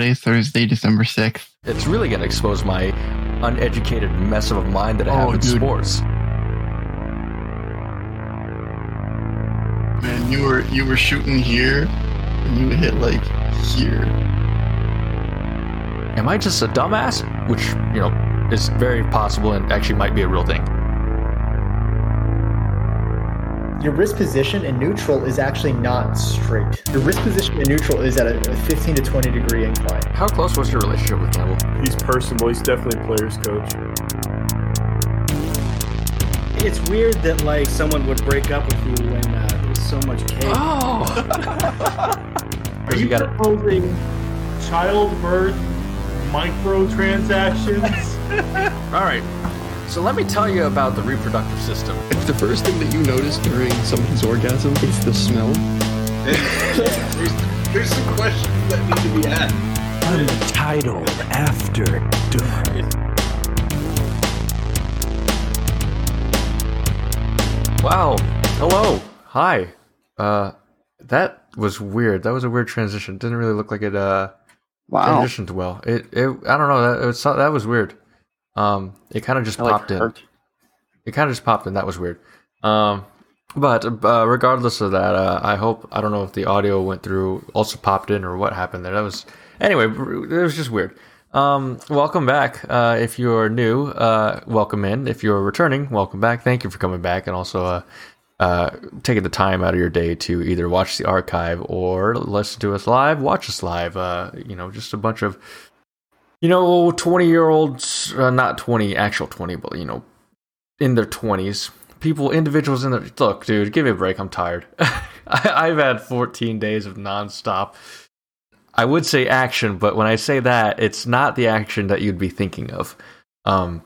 today's Thursday, December 6th. It's really going to expose my uneducated mess of a mind that I Oh, have in dude. sports. Man, you were you were shooting here, and you hit like here. Am I just a dumbass? Which, you know, is very possible and actually might be a real thing. Your wrist position in neutral is actually not straight. Your wrist position in neutral is at a 15 to 20 degree incline. How close was your relationship with Campbell? He's personable. He's definitely a player's coach. It's weird that like someone would break up with you when uh, there's so much cake. Oh! Are you, You got it. proposing childbirth microtransactions? All right. So let me tell you about the reproductive system. If the first thing that you notice during somebody's orgasm is the smell, there's, there's some questions that need to be asked. Untitled After Dark. Wow. Hello. Hi. Uh, that was weird. That was a weird transition. Didn't really look like it. Uh, wow, transitioned well. It. It. I don't know. That it was, that was weird. Um, it kind of just like, popped in. hurt. It kind of just popped in. That was weird. Um, but uh, regardless of that, uh, I hope I don't know if the audio went through, also popped in, or what happened there. That was anyway. It was just weird. Um, welcome back. Uh, if you're new, uh, welcome in. If you're returning, welcome back. Thank you for coming back, and also uh, uh, taking the time out of your day to either watch the archive or listen to us live. Watch us live. Uh, you know, just a bunch of you know, 20 year olds, uh, not 20, actual 20, but, you know, in their 20s. People, individuals in their. Look, dude, give me a break. I'm tired. I, I've had 14 days of nonstop. I would say action, but when I say that, it's not the action that you'd be thinking of. Um,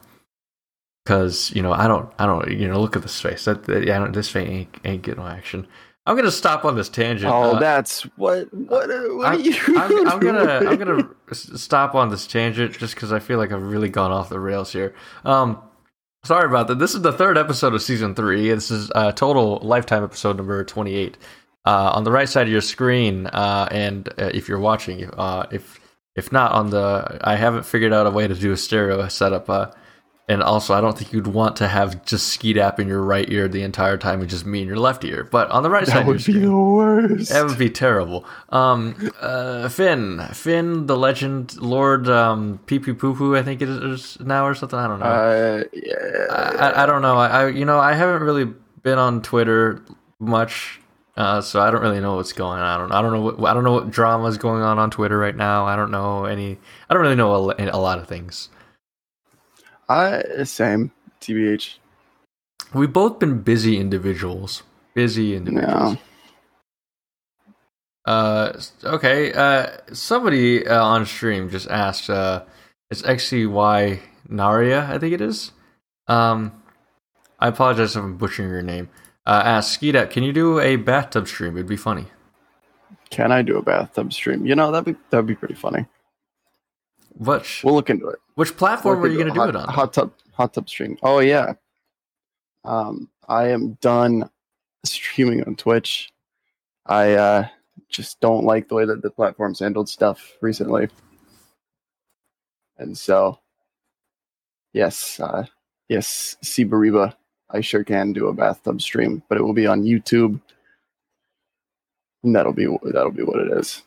because you know, I don't, I don't, you know, look at this face. That, that I don't, this face ain't, ain't getting no action. I'm gonna stop on this tangent. Oh, Uh, that's what. What? What are I'm, you? I'm, I'm gonna I'm gonna stop on this tangent just because I feel like I've really gone off the rails here. Um, sorry about that. This is the third episode of season three. This is uh, total lifetime episode number twenty eight. Uh, on the right side of your screen, uh, and uh, if you're watching, uh, if if not on the, I haven't figured out a way to do a stereo setup. And also, I don't think you'd want to have just Skeet app in your right ear the entire time and just me in your left ear. But on the right side, That of your would be screen, the worst. that would be terrible. Um, uh, Finn, Finn, the legend, Lord um, Pee Pee Poo Poo, I think it is now or something. I don't know. Uh, yeah. I, I, I don't know. I, I, you know, I haven't really been on Twitter much, uh, so I don't really know what's going on. I don't, I don't know what, I don't know what drama is going on on Twitter right now. I don't know any. I don't really know a, a lot of things. I same. Tbh. We've both been busy individuals. Busy individuals. No. Uh, okay. Uh, somebody uh, on stream just asked. Uh, it's XCY Naria, I think it is. Um, I apologize if I'm butchering your name. Uh, asked Skeetup, can you do a bathtub stream? It'd be funny. Can I do a bathtub stream? You know that'd be that'd be pretty funny. Which We'll look into it. which platform are you going to do hot- it on? Hot tub, hot tub stream. Oh yeah. Um, I am done streaming on Twitch. I uh, just don't like the way that the platform's handled stuff recently, and so yes, uh, yes, Sibariba, I sure can do a bathtub stream, but it will be on YouTube, and that'll be that'll be what it is.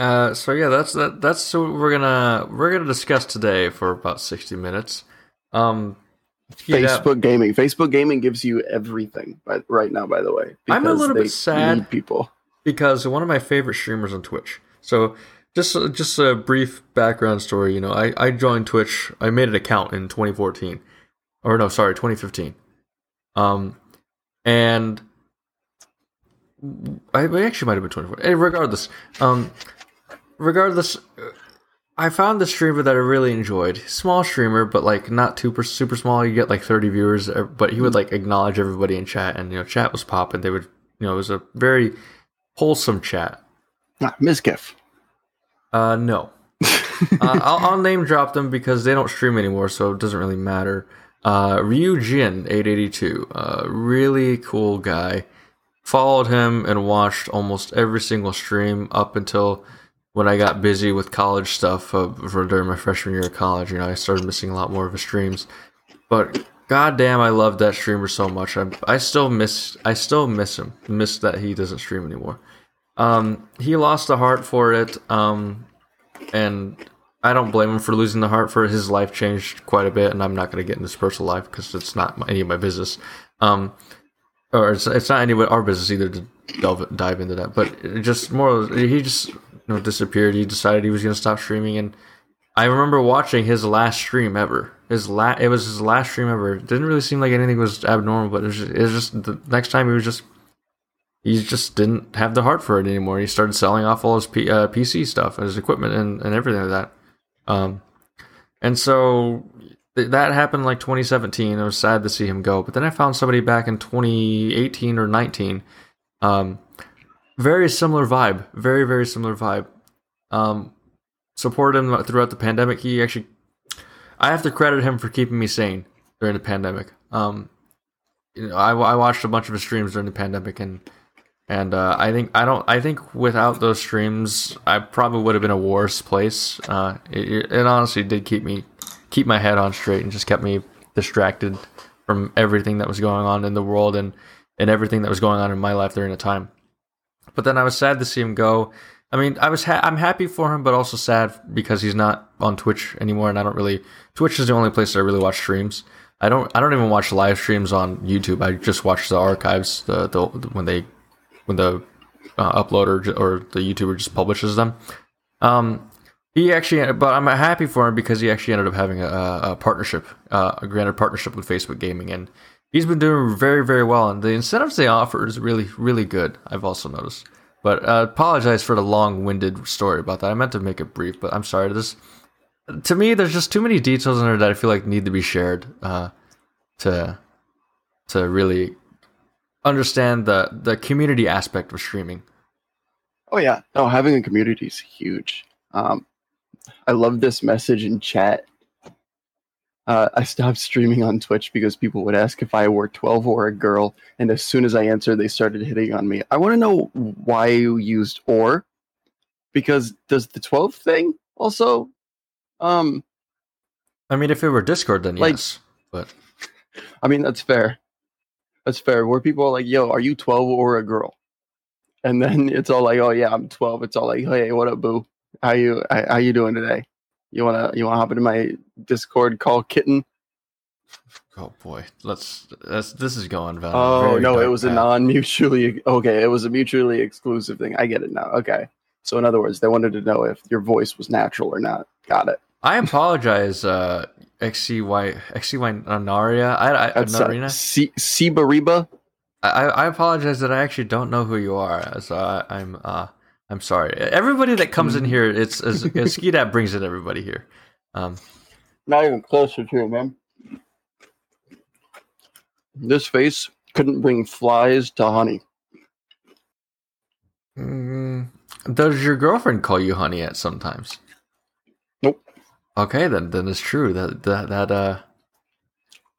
Uh, so yeah, that's that. That's what we're gonna we're gonna discuss today for about sixty minutes. Um, Facebook gaming. Facebook gaming gives you everything, but right now, by the way, I'm a little bit sad. people. because one of my favorite streamers on Twitch. So just just a brief background story. You know, I I joined Twitch. I made an account in 2014, or no, sorry, 2015. Um, and I it actually might have been 24. Hey, regardless, um, regardless. I found the streamer that I really enjoyed. Small streamer, but like not super super small. You get like thirty viewers, uh, but he would like acknowledge everybody in chat, and you know, chat was popping. They would, you know, it was a very wholesome chat. Ah, Mizkif. Uh, no, uh, I'll, I'll name drop them because they don't stream anymore, so it doesn't really matter. Uh, Ryu Jin eight eighty two, uh, really cool guy. Followed him and watched almost every single stream up until when I got busy with college stuff uh, for during my freshman year of college. You know, I started missing a lot more of his streams. But goddamn, I loved that streamer so much. I I still miss I still miss him. Miss that he doesn't stream anymore. Um, he lost the heart for it. Um, and I don't blame him for losing the heart for it. his life changed quite a bit, and I'm not going to get into his personal life because it's not my, any of my business. Um, or it's, it's not any of our business either to delve, dive into that. But just more, he just you know disappeared. He decided he was going to stop streaming, and I remember watching his last stream ever. His la- it was his last stream ever. It didn't really seem like anything was abnormal, but it was just, it was just the next time he was just he just didn't have the heart for it anymore. He started selling off all his P- uh, PC stuff, his equipment, and, and everything like that. Um, and so th- that happened like 2017. I was sad to see him go, but then I found somebody back in 2018 or 19. Um, very similar vibe, very very similar vibe. Um, supported him throughout the pandemic. He actually, I have to credit him for keeping me sane during the pandemic. Um, you know, I, I watched a bunch of his streams during the pandemic, and and uh, I think I don't I think without those streams, I probably would have been a worse place. Uh, it, it honestly did keep me keep my head on straight and just kept me distracted from everything that was going on in the world and and everything that was going on in my life during the time. But then I was sad to see him go. I mean, I was ha- I'm happy for him, but also sad because he's not on Twitch anymore, and I don't really. Twitch is the only place I really watch streams. I don't. I don't even watch live streams on YouTube. I just watch the archives, the, the when they when the uh, uploader or the YouTuber just publishes them. Um, he actually, but I'm happy for him because he actually ended up having a, a partnership, uh, a granted partnership with Facebook Gaming, and he's been doing very, very well. And the incentives they offer is really, really good. I've also noticed. But uh, apologize for the long-winded story about that. I meant to make it brief, but I'm sorry. This, to me, there's just too many details in there that I feel like need to be shared uh, to to really understand the the community aspect of streaming. Oh yeah, no, having a community is huge. Um, I love this message in chat. Uh, I stopped streaming on Twitch because people would ask if I were 12 or a girl, and as soon as I answered, they started hitting on me. I want to know why you used or, because does the 12 thing also? Um, I mean, if it were Discord, then Like- yes. But I mean that's fair. That's fair. Where people are like, "Yo, are you 12 or a girl?" And then it's all like, "Oh yeah, I'm 12." It's all like, "Hey, what up, boo? How you how, how you doing today? You wanna you wanna hop into my Discord call kitten?" oh boy, let's. That's, this is going. Down Oh no, it was a non-mutually okay. It was a mutually exclusive thing. I get it now. Okay. So in other words, they wanted to know if your voice was natural or not. Got it. I apologize, uh, XCY XCY Naria. I, I That's uh, Narina. C- Sibariba. I, I apologize that I actually don't know who you are. So I, I'm uh I'm sorry. Everybody that comes in here, it's, it's, it's Skeedat brings in everybody here. Um, Not even closer to it, man. This face couldn't bring flies to honey. mm, does your girlfriend call you honey at sometimes? Nope. Okay, then then it's true that that that uh.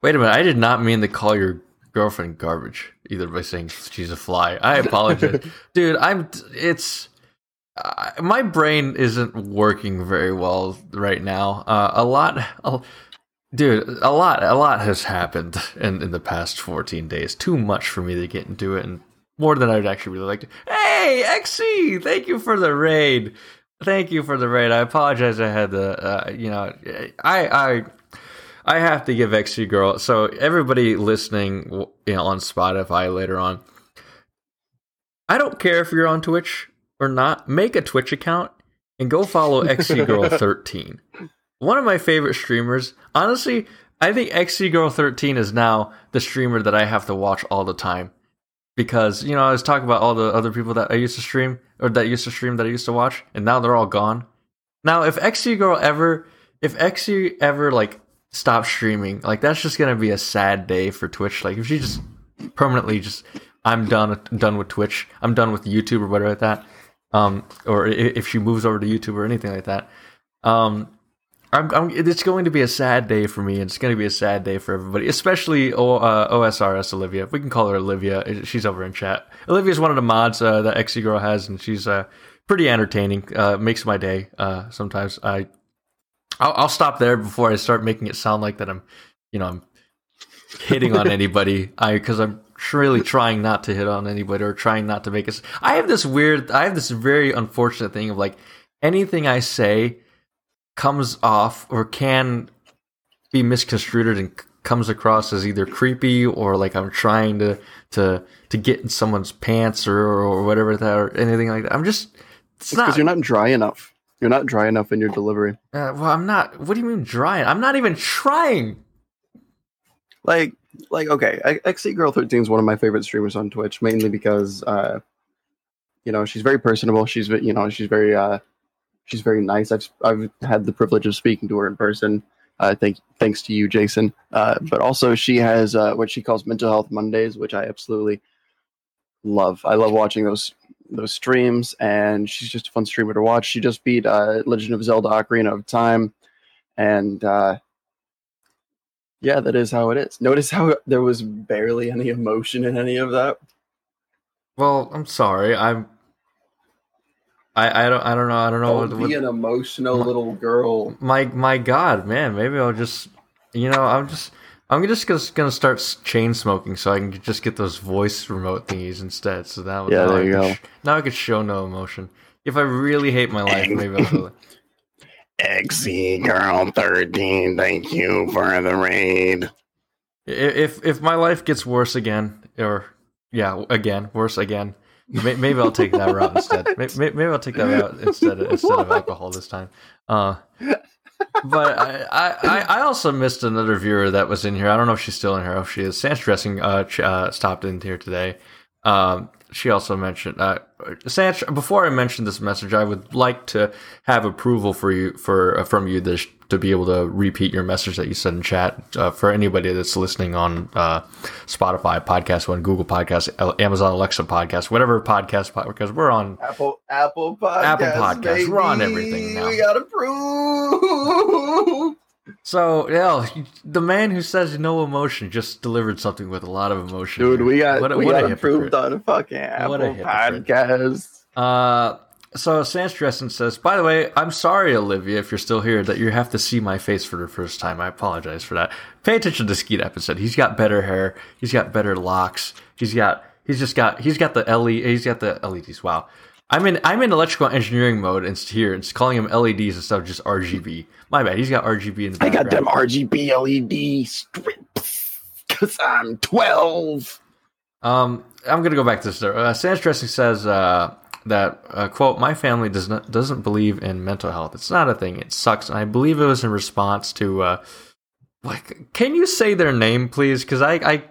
Wait a minute! I did not mean to call your girlfriend garbage either by saying she's a fly. I apologize, dude. I'm. It's uh, my brain isn't working very well right now. Uh, a lot, a, dude. A lot, a lot has happened in in the past 14 days. Too much for me to get into it, and more than I'd actually really like to. Hey, XC, thank you for the raid. Thank you for the raid. I apologize. I had the, uh, you know, I I. I have to give XC Girl. So everybody listening, you know, on Spotify later on, I don't care if you're on Twitch or not. Make a Twitch account and go follow XC Girl 13. One of my favorite streamers. Honestly, I think XC Girl 13 is now the streamer that I have to watch all the time because you know I was talking about all the other people that I used to stream or that used to stream that I used to watch, and now they're all gone. Now, if XC Girl ever, if XC ever like stop streaming, like that's just gonna be a sad day for Twitch. Like if she just permanently just, I'm done, done with Twitch. I'm done with YouTube or whatever like that. Um, or if she moves over to YouTube or anything like that. Um, I'm, I'm, it's going to be a sad day for me, and it's going to be a sad day for everybody, especially o, uh, OSRS Olivia. We can call her Olivia. She's over in chat. Olivia's one of the mods uh, that XC Girl has, and she's uh, pretty entertaining. Uh, makes my day. Uh, sometimes I, I'll, I'll stop there before I start making it sound like that I'm, you know, I'm hitting on anybody. I because I'm really trying not to hit on anybody or trying not to make us. I have this weird. I have this very unfortunate thing of like anything I say comes off or can be misconstrued and comes across as either creepy or like I'm trying to to to get in someone's pants or or whatever that or anything like that. I'm just it's because you're not dry enough. You're not dry enough in your delivery. uh, well, I'm not. What do you mean dry? I'm not even trying. Like, like okay, XC Girl 13 is one of my favorite streamers on Twitch, mainly because, uh, you know, she's very personable. She's, you know, she's very, uh, she's very nice. I've, I've had the privilege of speaking to her in person. Uh, thank, thanks to you, Jason. Uh, but also she has uh, what she calls mental health Mondays, which I absolutely love. I love watching those those streams, and she's just a fun streamer to watch. She just beat uh, Legend of Zelda: Ocarina of Time, and uh, yeah, that is how it is. Notice how there was barely any emotion in any of that. Well, I'm sorry. I'm. I I don't I don't know I don't know oh, Don't what, be what an emotional my- little girl. my my God man maybe I'll just you know I'm just I'm just gonna, gonna start chain smoking so I can just get those voice remote thingies instead. So that Yeah, there I you go. sh- now I could show no emotion. If I really hate my life, maybe I'll XC Girl 13, thank you for the raid. If if my life gets worse again, or yeah, again worse again, may- maybe I'll take that route instead. May- may- Maybe I'll take that route instead of, instead of alcohol this time. Uh, but I, I I- I also missed another viewer that was in here. I don't know if she's still in here. If she is, Sans Dressing uh, uh, stopped in here today. Um, she also mentioned uh, Sans. Before I mention this message, I would like to have approval for you for uh, from you this, to be able to repeat your message that you said in chat uh, for anybody that's listening on uh, Spotify Podcast One, Google Podcast, Amazon Alexa Podcast, whatever podcast because we're on Apple Apple Podcast. Apple Podcasts. Baby. We're on everything now. We got approved. So yeah, the man who says no emotion just delivered something with a lot of emotion. Dude, we got What we what got approved on a fucking Apple What a hypocrite. Podcast. Uh, so Sans Dresden says, by the way, I'm sorry, Olivia, if you're still here, that you have to see my face for the first time. I apologize for that. Pay attention to Skeet episode. He's got better hair. He's got better locks. He's got. He's just got. He's got the LED. He's got the LEDs. Wow. I'm in. I'm in electrical engineering mode and here. It's calling him LEDs instead of just RGB. My bad. He's got RGB in the background. I got them RGB LED strips because I'm 12. Um, I'm gonna go back to this. Uh, Sans Dressing says uh, that uh, quote: "My family does not doesn't believe in mental health. It's not a thing. It sucks." And I believe it was in response to uh, like, can you say their name, please? Because I, I?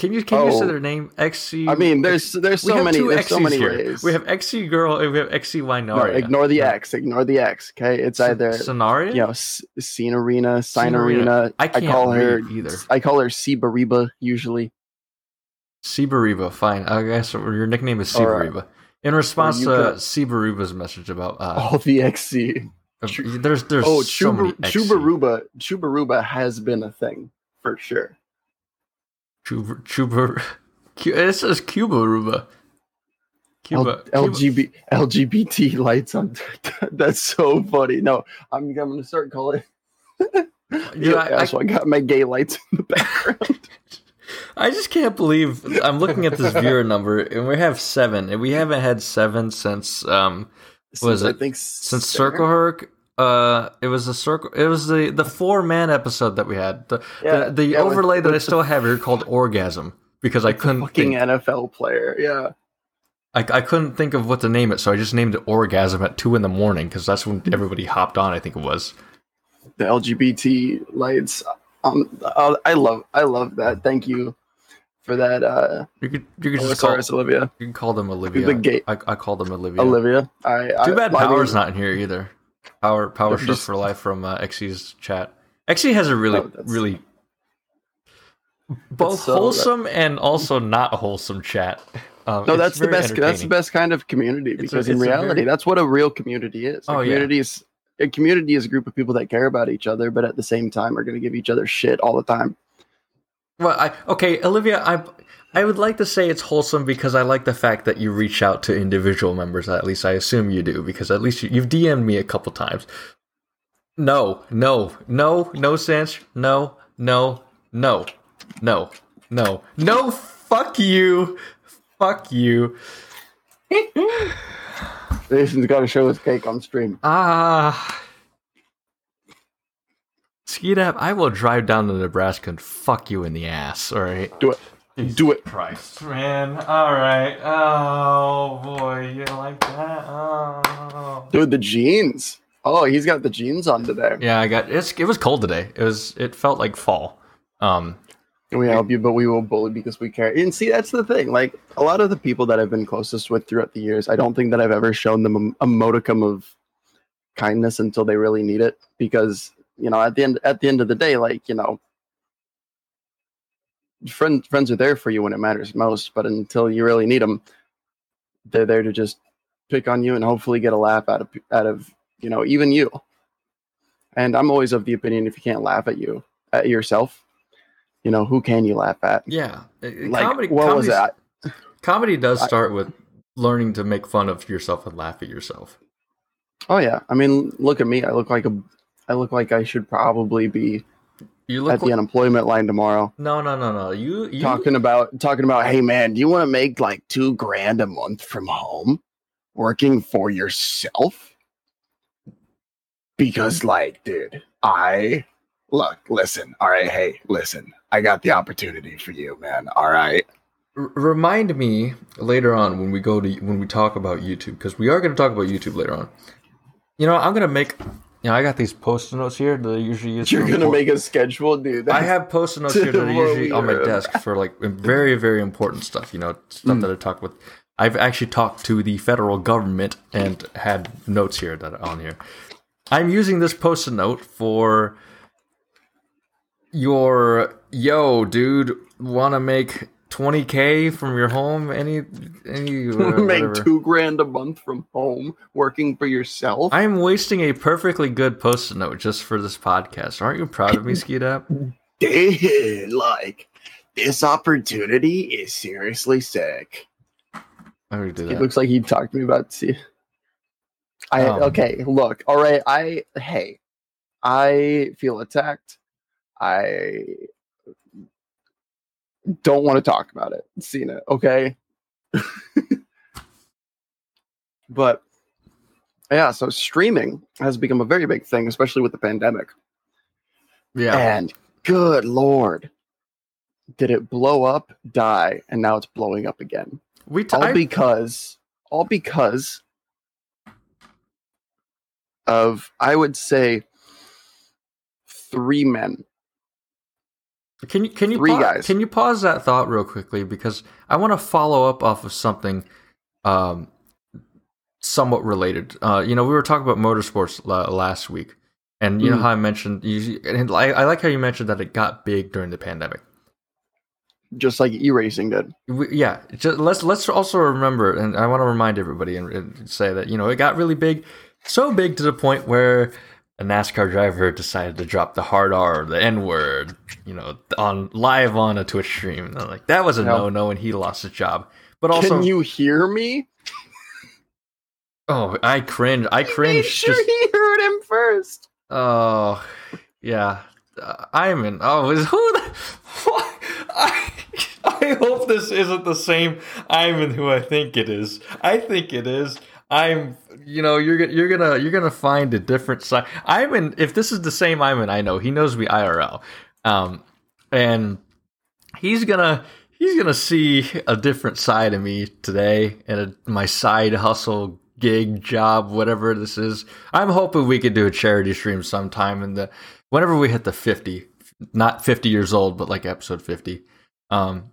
Can you can you say Oh. their name? XC. I mean, there's there's so many there's so many here. ways. We have XC girl and we have XC no, Winoria. ignore the X. Ignore the X. Okay, it's either Sonaria. you know Scene Arena, Sign Arena. I can't call her either. I call her Sibariba usually. Sibariba, fine. I guess your nickname is All right. Sibariba. In response to got- Sibariba's message about uh, All the XC. There's there's Oh, so many Chuba. Chubaruba. Chubaruba has been a thing for sure. Chuba Chuba. It says Cuba Ruba. Cuba. L- Cuba- LGB, LGBT lights on. That's so funny. No, I'm, I'm gonna start calling. Dude, yeah, I, I, so I got my gay lights in the background. I just can't believe I'm looking at this viewer number and we have seven and we haven't had seven since um Since, it? I think since Sarah- Circle Herc. Uh, it was a circle. It was the the four man episode that we had. The Yeah, the, the yeah, with- overlay that I with still have here called orgasm because I couldn't fucking think, NFL player. Yeah. I, I couldn't think of what to name it, so I just named it orgasm at two in the morning because that's when everybody hopped on. I think it was. the LGBT lights. Um, uh, I love, I love that. Thank you for that, uh, You could you could just call Olivia. you can call them Olivia. The gay- I, I call them Olivia. Olivia. I, I, Too bad I mean, Power's not in here either. Power Power They're just- for Life from uh, XC's chat. XC has a really Oh, really both so- wholesome and also not wholesome chat. Um, No, that's the best. That's the best kind of community It's a- because in reality, very- that's what a real community is. A Oh, yeah. community is a community is a group of people that care about each other, but at the same time are going to give each other shit all the time. Well, I okay, Olivia. I I would like to say it's wholesome because I like the fact that you reach out to individual members. At least I assume you do because at least you, you've DM'd me a couple times. No, no, no, no, Sanch. No, no, no, no, no, no. Fuck you. Fuck you. Jason's got to show his cake on stream. Ah. Skeetap, I will drive down to Nebraska and fuck you in the ass, alright? Do it. Do it. Christ, man. Alright. Oh, boy. You like that? Oh. Dude, the jeans. Oh, he's got the jeans on today. Yeah, I got it's it was cold today. It was it felt like fall. Um We help you, but we will bully because we care. And see, that's the thing. Like a lot of the people that I've been closest with throughout the years, I don't think that I've ever shown them a, a modicum of kindness until they really need it. Because you know, at the end at the end of the day, like you know, friends friends are there for you when it matters most. But until you really need them, they're there to just pick on you and hopefully get a laugh out of out of you know even you. And I'm always of the opinion if you can't laugh at you at yourself, you know who can you laugh at? yeah. Like comedy what was that? Comedy does I- start with learning to make fun of yourself and laugh at yourself. Oh yeah, I mean, look at me. I look like a, I look like I should probably be You look at the like, unemployment line tomorrow, No, no, no, no. You you talking about talking about. Hey man, do you want to make like two grand a month from home, working for yourself? Because like, dude, I look, listen. All right, hey, listen. I got the opportunity for you, man. All right. R- remind me later on when we go to when we talk about YouTube because we are going to talk about YouTube later on. You know, I'm going to make. You know, I got these post-it notes here that I usually use. You're gonna make a schedule, dude. I have post-it notes here that are usually on my desk for like very, very important stuff. You know, stuff Mm. that I talk with. I've actually talked to the federal government and had notes here that are on here. I'm using this post-it note for your yo, dude. Want to make 20k from your home? Any, any uh, make two grand a month from home working for yourself. I'm wasting a perfectly good post-it note just for this podcast. Aren't you proud of me, Skeetap? Dude, like this opportunity is seriously sick. I already did It that. It looks like he talked to me about see. I Um, okay, look, all right. I hey, I feel attacked. I don't want to talk about it. Seen it, okay? but yeah, so streaming has become a very big thing, especially with the pandemic. Yeah. And good lord, did it blow up, die, and now it's blowing up again? We t- all I- because all because of I would say three men. Can you can you Three pa- guys. Can you pause that thought real quickly because I want to follow up off of something um somewhat related. Uh you know, we were talking about motorsports la- last week. And you know Mm. how I mentioned you, and I, I like how you mentioned that it got big during the pandemic. Just like e-racing did. We, yeah, just, let's let's also remember, and I want to remind everybody and, and say that you know it got really big, so big to the point where a NASCAR driver decided to drop the hard R, the N word, you know, on live on a Twitch stream. Like that was a no no, and he lost his job. But also, Can you hear me? oh, I cringe. I cringe. sure just, he heard him first. oh, yeah. Uh, I'm in. Oh, is who the? What? I, I hope this isn't the same Iman who I think it is. I think it is. I'm. You know, you're gonna you're gonna you're gonna find a different side. Iman, if this is the same Iman, I know he knows me IRL, um, and he's gonna he's gonna see a different side of me today and my side hustle gig job whatever this is i'm hoping we could do a charity stream sometime in the whenever we hit the 50 not 50 years old but like episode 50 um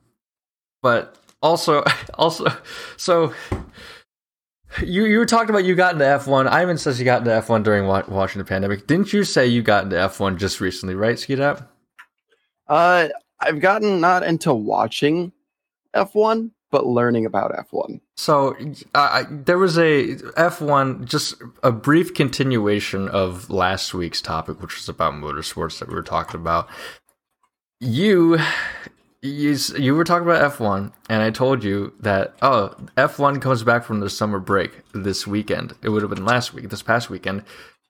but also also so you you were talking about you got into f1 ivan says you got into f1 during wa- watching the pandemic didn't you say you got into f1 just recently right Skeet up Uh, I've gotten not into watching F1, but learning about F1. So I I, there was a F1, just a brief continuation of last week's topic, which was about motorsports that we were talking about. You you, you were talking about F1, and I told you that oh, F1 comes back from the summer break this weekend. It would have been last week, this past weekend.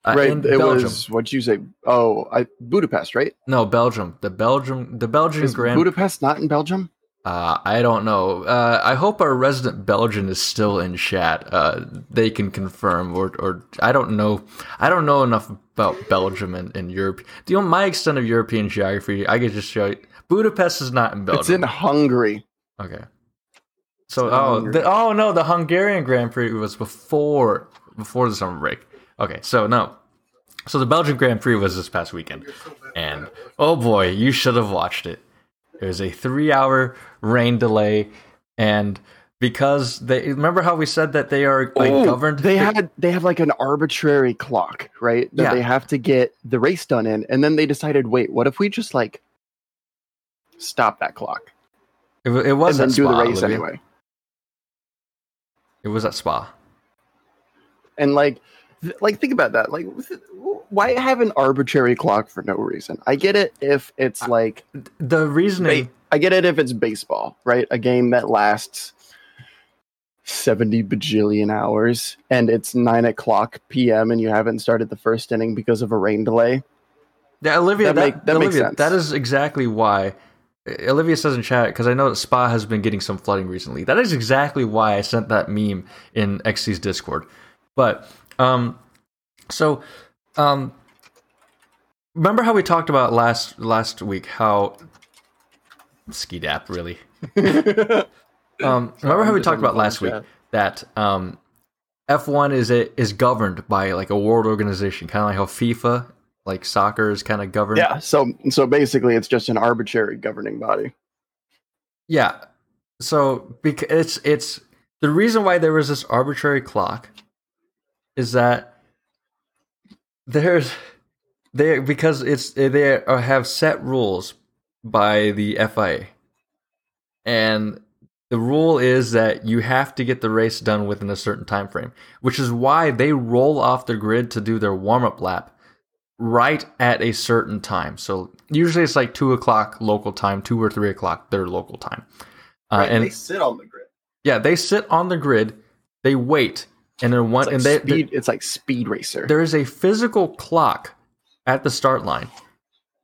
Uh, right. It Belgium. was what'd you say? Oh, I Budapest, right? no Belgium. The Belgium, the Belgian Is Grand. Budapest not in Belgium? uh, I don't know. Uh, I hope our resident Belgian is still in chat. Uh, they can confirm, or or I don't know. I don't know enough about Belgium and, and Europe. Do you know my extent of European geography? I could just show you. Budapest is not in Belgium. It's in Hungary. Okay. So oh the, oh no, the Hungarian Grand Prix was before before the summer break. Okay, so no. So the Belgian Grand Prix was this past weekend. And oh boy, you should have watched it. It was a 3-hour rain delay and because they remember how we said that they are like Oh, governed They had they have like an arbitrary clock, right? That Yeah. they have to get the race done in, and then they decided, wait, what if we just like stop that clock it, it was and then do Spa, the race Olivia. anyway? It was at Spa. And like, th- like think about that. Like, why have an arbitrary clock for no reason? I get it if it's like The reasoning Ba- I get it if it's baseball, right? A game that lasts 70 bajillion hours and it's 9 o'clock p.m. and you haven't started the first inning because of a rain delay. Yeah, Olivia, That that, make- that makes sense. that is exactly why. Olivia says in chat because I know that Spa has been getting some flooding recently. That is exactly why I sent that meme in XC's Discord. But um, so um, remember how we talked about last last week how ski dap really. um, remember how we talked about last week that um, F1 is a, is governed by like a world organization, kind of like how FIFA, like soccer, is kind of governed. Yeah, so so basically it's just an arbitrary governing body. Yeah. So because it's it's the reason why there was this arbitrary clock is that there's they because it's they have set rules by the FIA. And the rule is that you have to get the race done within a certain time frame, which is why they roll off the grid to do their warm up lap right at a certain time. So usually it's like two o'clock local time, two or three o'clock their local time. Uh, and they sit on the grid. yeah, they sit on the grid, they wait, and then one like, and they, speed, it's like speed racer. there is a physical clock at the start line.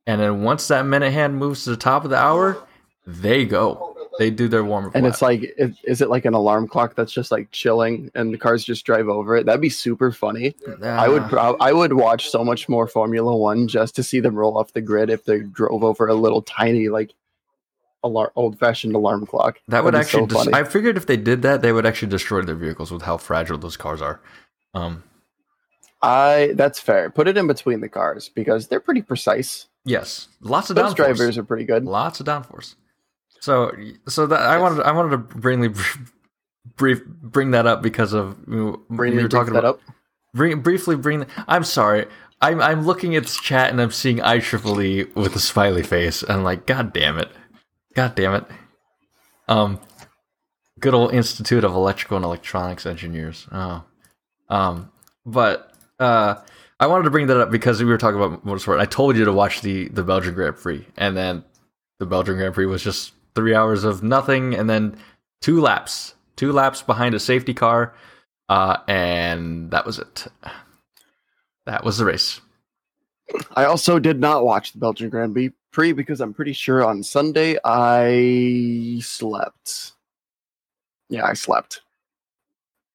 And then once that minute hand moves to the top of the hour, they go. They do their warm up. and it's like, is, is it like an alarm clock that's just like chilling, and the cars just drive over it? That'd be super funny. I would, prob- I would watch so much more Formula One just to see them roll off the grid if they drove over a little tiny like alarm, old-fashioned alarm clock. That would That'd be actually. so Dis- funny. I figured if they did that, they would actually destroy their vehicles with how fragile those cars are. Um, I that's fair. Put it in between the cars because they're pretty precise. yes, lots of Those downforce. drivers are pretty good. lots of downforce. So, so that I wanted, I wanted to bring brief bring that up because of you, know, Bring you were talking about up. bring, briefly bring. I'm sorry. I'm I'm looking at this chat and I'm seeing I IEEE with a smiley face. And I'm like, God damn it, God damn it. Um, good old Institute of Electrical and Electronics Engineers. Oh, um, but uh, I wanted to bring that up because we were talking about motorsport. I told you to watch the the Belgian Grand Prix, and then the Belgian Grand Prix was just three hours of nothing, and then two laps, two laps behind a safety car, uh, and that was it. That was the race. I also did not watch the Belgian Grand Prix because I'm pretty sure on Sunday I slept. Yeah, I slept.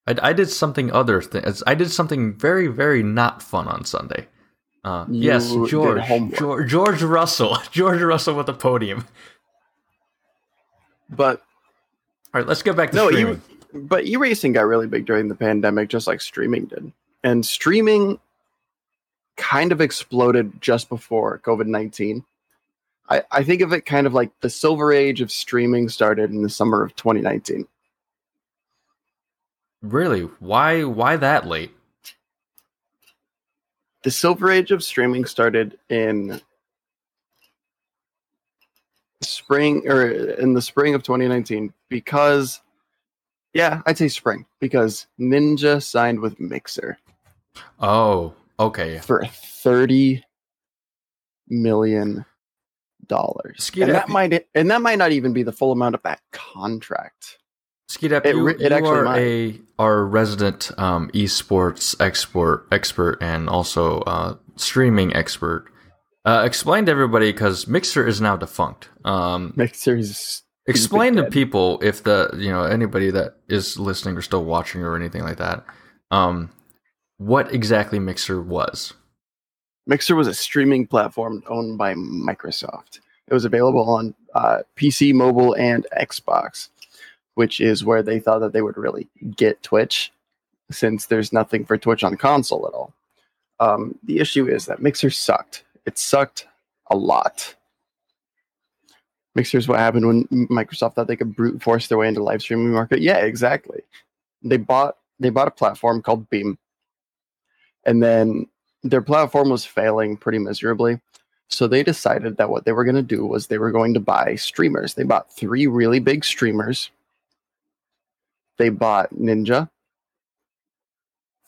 I, I did something other things. I did something very, very not fun on Sunday. Uh, yes, George. George, George Russell, George Russell with the podium. But All right, let's get back to no, streaming. you, but e-racing got really big during the pandemic, just like streaming did. And streaming kind of exploded just before COVID nineteen. I, I think of it kind of like the silver age of streaming started in the summer of 2019. Really? Why? Why that late? the silver age of streaming started in spring or in the spring of 2019 because yeah i'd say spring because ninja signed with mixer Oh, okay. for 30 million dollars, Skeet and up. that might and that might not even be the full amount of that contract. Skidap, It you, it you actually are might. a our resident um, esports export expert and also uh, streaming expert. Uh, explain to everybody because Mixer is now defunct. Um, Mixer is explain to dead. people if the you know anybody that is listening or still watching or anything like that, um, what exactly Mixer was. Mixer was a streaming platform owned by Microsoft. It was available on uh, PC, mobile, and Xbox, which is where they thought that they would really get Twitch, since there's nothing for Twitch on console at all. Um, the issue is that Mixer sucked. It sucked a lot. Mixer's what happened when Microsoft thought they could brute force their way into live streaming market. Yeah, exactly. They bought they bought a platform called Beam, and then their platform was failing pretty miserably. So they decided that what they were going to do was they were going to buy streamers. They bought three really big streamers. They bought Ninja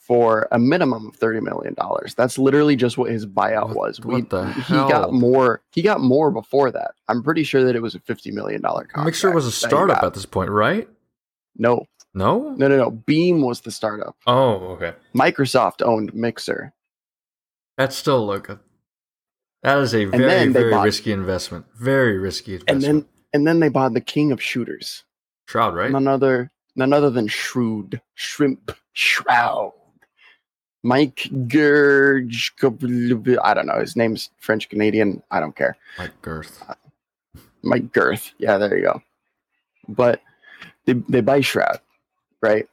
for a minimum of thirty million dollars. That's literally just what his buyout What- was. what the he got more. He got more before that. I'm pretty sure that it was a fifty million dollar contract. Mixer was a startup at this point, right? No, No. no, no, no. Beam was the startup. Oh, okay. Microsoft owned Mixer. That's still like a. That is a very very bought- risky investment. Very risky investment. and then and then they bought the king of shooters, Shroud, right? none other none other than Shrewd Shrimp Shroud. Mike Gerge, I don't know. His name's French Canadian. I don't care. Mike girth. Uh, Mike Girth. Yeah, there you go. But they they buy Shroud, right?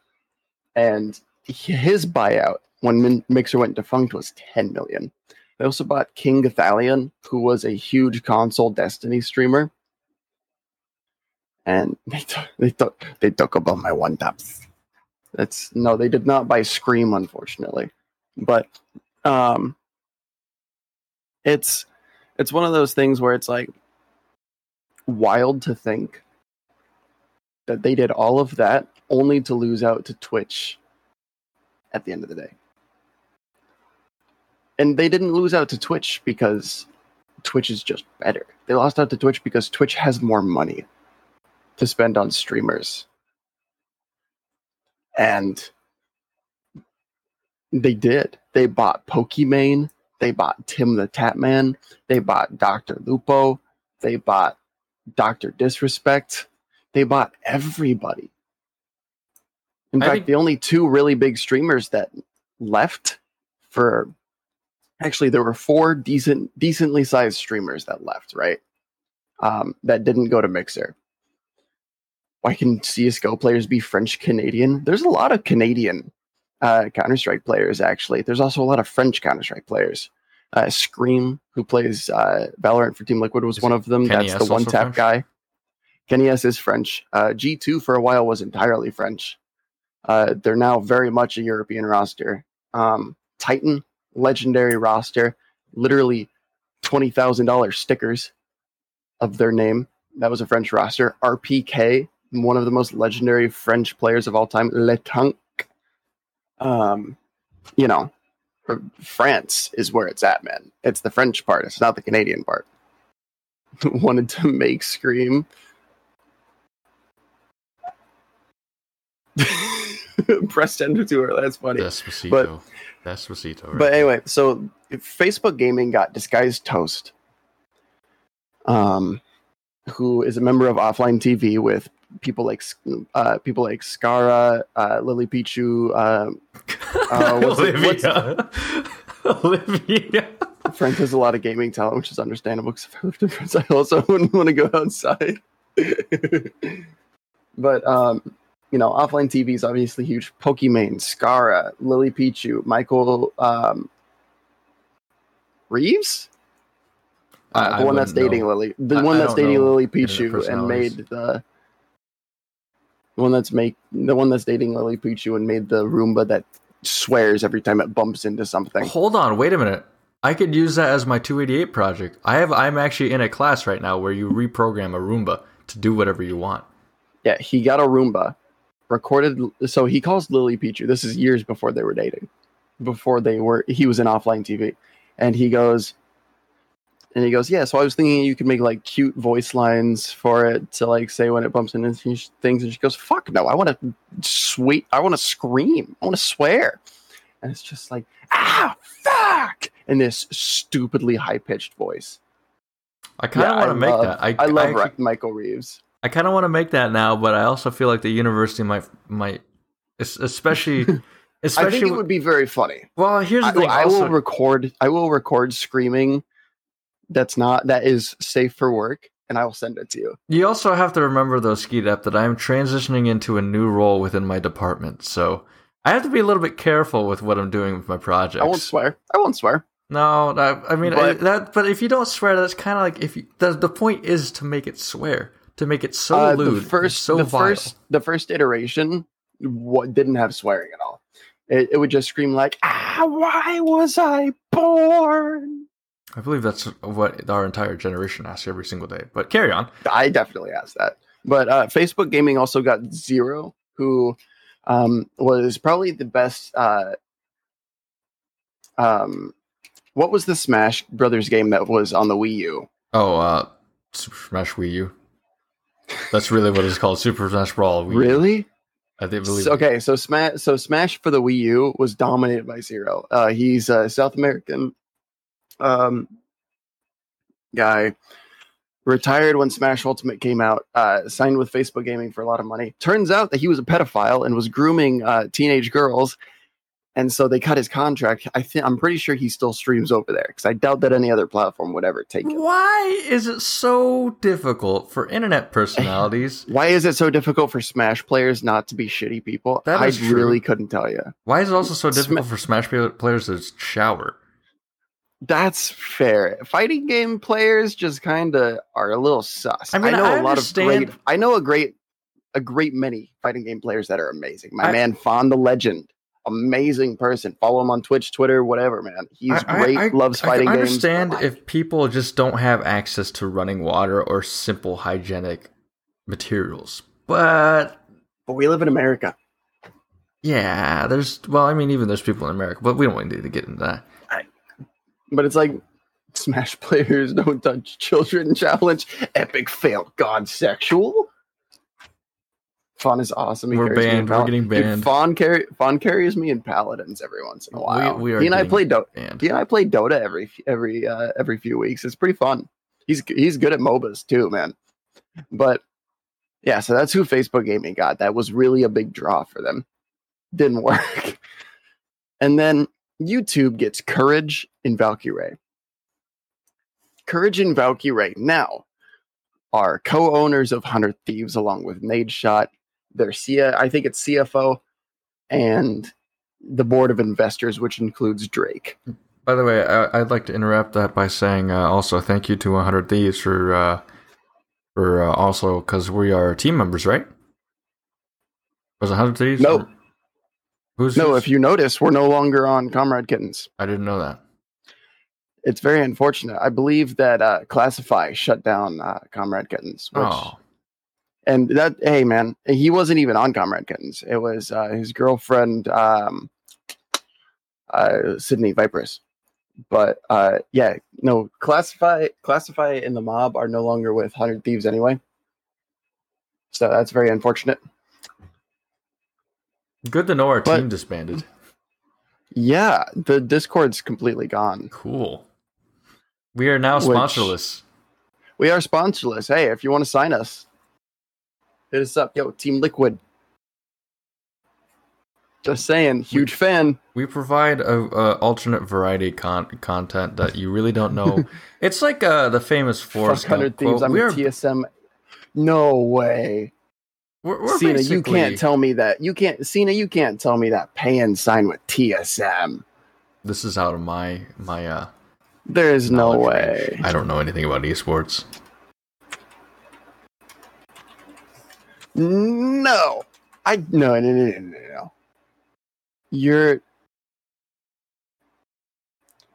And his buyout when Min- Mixer went defunct was ten million. They also bought King Gothalion, who was a huge console Destiny streamer, and they took they took they took about my one tap. That's no, they did not buy Scream, unfortunately, but um, it's it's one of those things where it's like wild to think that they did all of that only to lose out to Twitch at the end of the day. And they didn't lose out to Twitch because Twitch is just better. They lost out to Twitch because Twitch has more money to spend on streamers. And they did. They bought Pokimane, they bought Tim the Tatman, they bought Dr. Lupo, they bought Dr. Disrespect, they bought everybody. In I fact, think- the only two really big streamers that left for actually there were four decent decently sized streamers that left, right? Um, that didn't go to Mixer. Why can CSGO players be French Canadian? There's a lot of Canadian uh, Counter Strike players, actually. There's also a lot of French Counter Strike players. Uh, Scream, who plays uh, Valorant for Team Liquid, was Is one of them. Kenny That's S the one tap French? guy. Kenny S is French. Uh, G2 for a while was entirely French. Uh, they're now very much a European roster. Um, Titan, legendary roster, literally $20,000 stickers of their name. That was a French roster. RPK, one of the most legendary French players of all time. Le Tank. Um, you know, France is where it's at, man. It's the French part. It's not the Canadian part. Wanted to make Scream. Pressed enter to her. That's funny. Despacito. Despacito. Right? But anyway, so Facebook Gaming got Disguised Toast, um, who is a member of Offline TV with people like uh, people like Scarra, uh, Lily Pichu, um, uh, what's it- what's- Olivia. Olivia. Frank has a lot of gaming talent, which is understandable because if I lived in France, I also wouldn't want to go outside. but um, you know, offline TV is obviously huge. Pokimane, Scarra, Lily Pichu, Michael um, Reeves, I- uh, I the one that's dating know. Lily, the I- one that's dating Lily Pichu and made the. The one that's make the one that's dating Lily Pichu and made the Roomba that swears every time it bumps into something. Hold on, wait a minute. I could use that as my 288 project. I have I'm actually in a class right now where you reprogram a Roomba to do whatever you want. Yeah, he got a Roomba, recorded. So he calls Lily Pichu. This is years before they were dating, before they were. He was in offline TV, and he goes, And he goes, "Yeah." So I was thinking you could make like cute voice lines for it to like say when it bumps into things. And she goes, "Fuck no! I want to sweet. I want to scream. I want to swear." And it's just like, "Ah, fuck!" in this stupidly high pitched voice. I kind of Yeah, want to make love- that. I, I love actually- Michael Reeves. I kind of want to make that now, but I also feel like the university might might, es- especially, I especially. think it would be very funny. well, here's the I, thing. I also- will record. I will record screaming. That's not that is safe for work, and I will send it to you. You also have to remember, though, Skeet that I'm transitioning into a new role within my department, so I have to be a little bit careful with what I'm doing with my projects. I won't swear. I won't swear. No, I mean But- I- that. But if you don't swear, that's kind of like if you. The, the point is to make it swear, to make it so Uh, lewd, the first, so the vile. first, the first iteration, what didn't have swearing at all. It, it would just scream like, "Ah, why was I born?" I believe that's what our entire generation asks every single day. But carry on. I definitely asked that. But uh, Facebook Gaming also got Zero, who um, was probably the best. Uh, um, what was the Smash Brothers game that was on the Wii U? Oh, uh, Super Smash Wii U. That's really what it's called, Super Smash Brawl. Wii U. Really? I think believe. So- okay, so Smash, so Smash for the Wii U was dominated by Zero. Uh, he's a South American um, guy, retired when Smash Ultimate came out. Uh, signed with Facebook Gaming for a lot of money. Turns out that he was a pedophile and was grooming uh, teenage girls, and so they cut his contract. I think I'm pretty sure he still streams over there because I doubt that any other platform would ever take him. Why is it so difficult for internet personalities? Why is it so difficult for Smash players not to be shitty people? That I is true. really couldn't tell you. Why is it also so difficult for Smash players to shower? That's fair. Fighting game players just kind of are a little sus. I mean, know I a lot of understand- great. I know a great, a great many fighting game players that are amazing. My I- man Fawn the Legend, amazing person. Follow him on Twitch, Twitter, whatever. Man, he's I- I- great. I- loves fighting games. understand but, if people just don't have access to running water or simple hygienic materials, but but we live in America. yeah, there's well, I mean, even there's people in America, but we don't need to get into that. But it's like Smash players don't touch children challenge. Epic fail. God sexual. Fawn is awesome. He We're banned. We're getting Dude, banned. Fawn, carry, Fawn carries me in Paladins every once in a while. we are he and I play Dota. banned. He and I play Dota every every uh, every few weeks. It's pretty fun. He's he's good at MOBAs too, man. But yeah, so that's who Facebook Gaming got. That was really a big draw for them. Didn't work. And then YouTube gets Courage and Valkyrae. Courage and Valkyrae now are co-owners of Hundred Thieves along with Nadeshot. Their I think it's CFO and the board of investors, which includes Drake. By the way, I, I'd like to interrupt that by saying uh, also thank you to 100 Thieves for uh, for uh, also because we are team members, right? Was 100 Thieves? No. Or- Who's No, who's- if you notice, we're no longer on Comrade Kittens. I didn't know that. It's very unfortunate. I believe that uh, Classify shut down uh, Comrade Kittens. Which, Oh, And that, hey, man, he wasn't even on Comrade Kittens. It was uh, his girlfriend, um, uh, Sydney Vipers. But uh, yeah, no, Classify, Classify and the mob are no longer with Hundred Thieves anyway. So that's very unfortunate. Good to know our But- team disbanded. Yeah, the Discord's completely gone. Cool. We are now Which- sponsorless. We are sponsorless. Hey, if you want to sign us, hit us up. Yo, Team Liquid. Just saying, huge fan. We provide a, a alternate variety con- content that you really don't know. it's like uh, the famous Forrest Fuck 100 Gump Thieves. I'm We a are, TSM. No way. We're, we're Cena, you can't tell me that. You can't, Cena, you can't tell me that Pan signed with TSM. This is out of my my uh. There is no way. range. I don't know anything about esports. No. I no no no no no. no. You're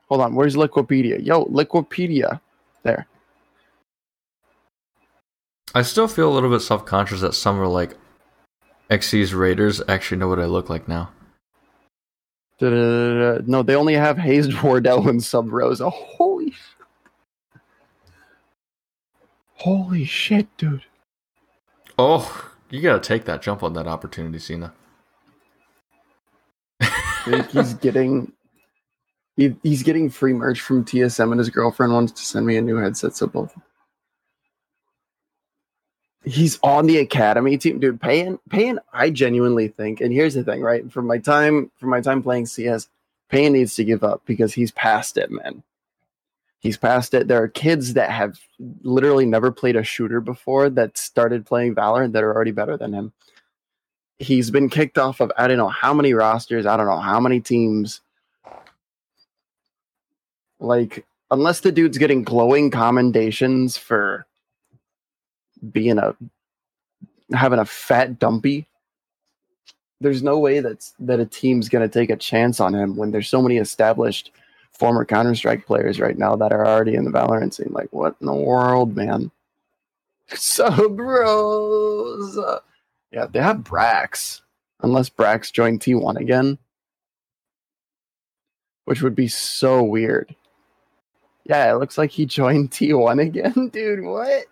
Hold on, where's Liquipedia? Yo, Liquipedia. There. I still feel a little bit self conscious that some are like XC's Raiders actually know what I look like now. Da-da-da-da. No, they only have Hazed Wardell and Subroza. Holy sh- Holy shit, dude. Oh, you gotta take that jump on that opportunity, Cena. He's getting he, he's getting free merch from TSM and his girlfriend wants to send me a new headset so both he's on the academy team. Dude paying paying i genuinely think and here's the thing right? From my time from my time playing cs payne needs to give up because he's past it man. He's past it. There are kids that have literally never played a shooter before that started playing valorant that are already better than him. He's been kicked off of i don't know how many rosters i don't know how many teams. Like unless the dude's getting glowing commendations for being a having a fat dumpy there's no way that's that a team's going to take a chance on him when there's so many established former counter-strike players right now that are already in the valorant scene. Like what in the world man? So gross. Yeah they have brax. Unless brax joined t1 again. Which would be so weird. Yeah it looks like he joined t1 again dude. What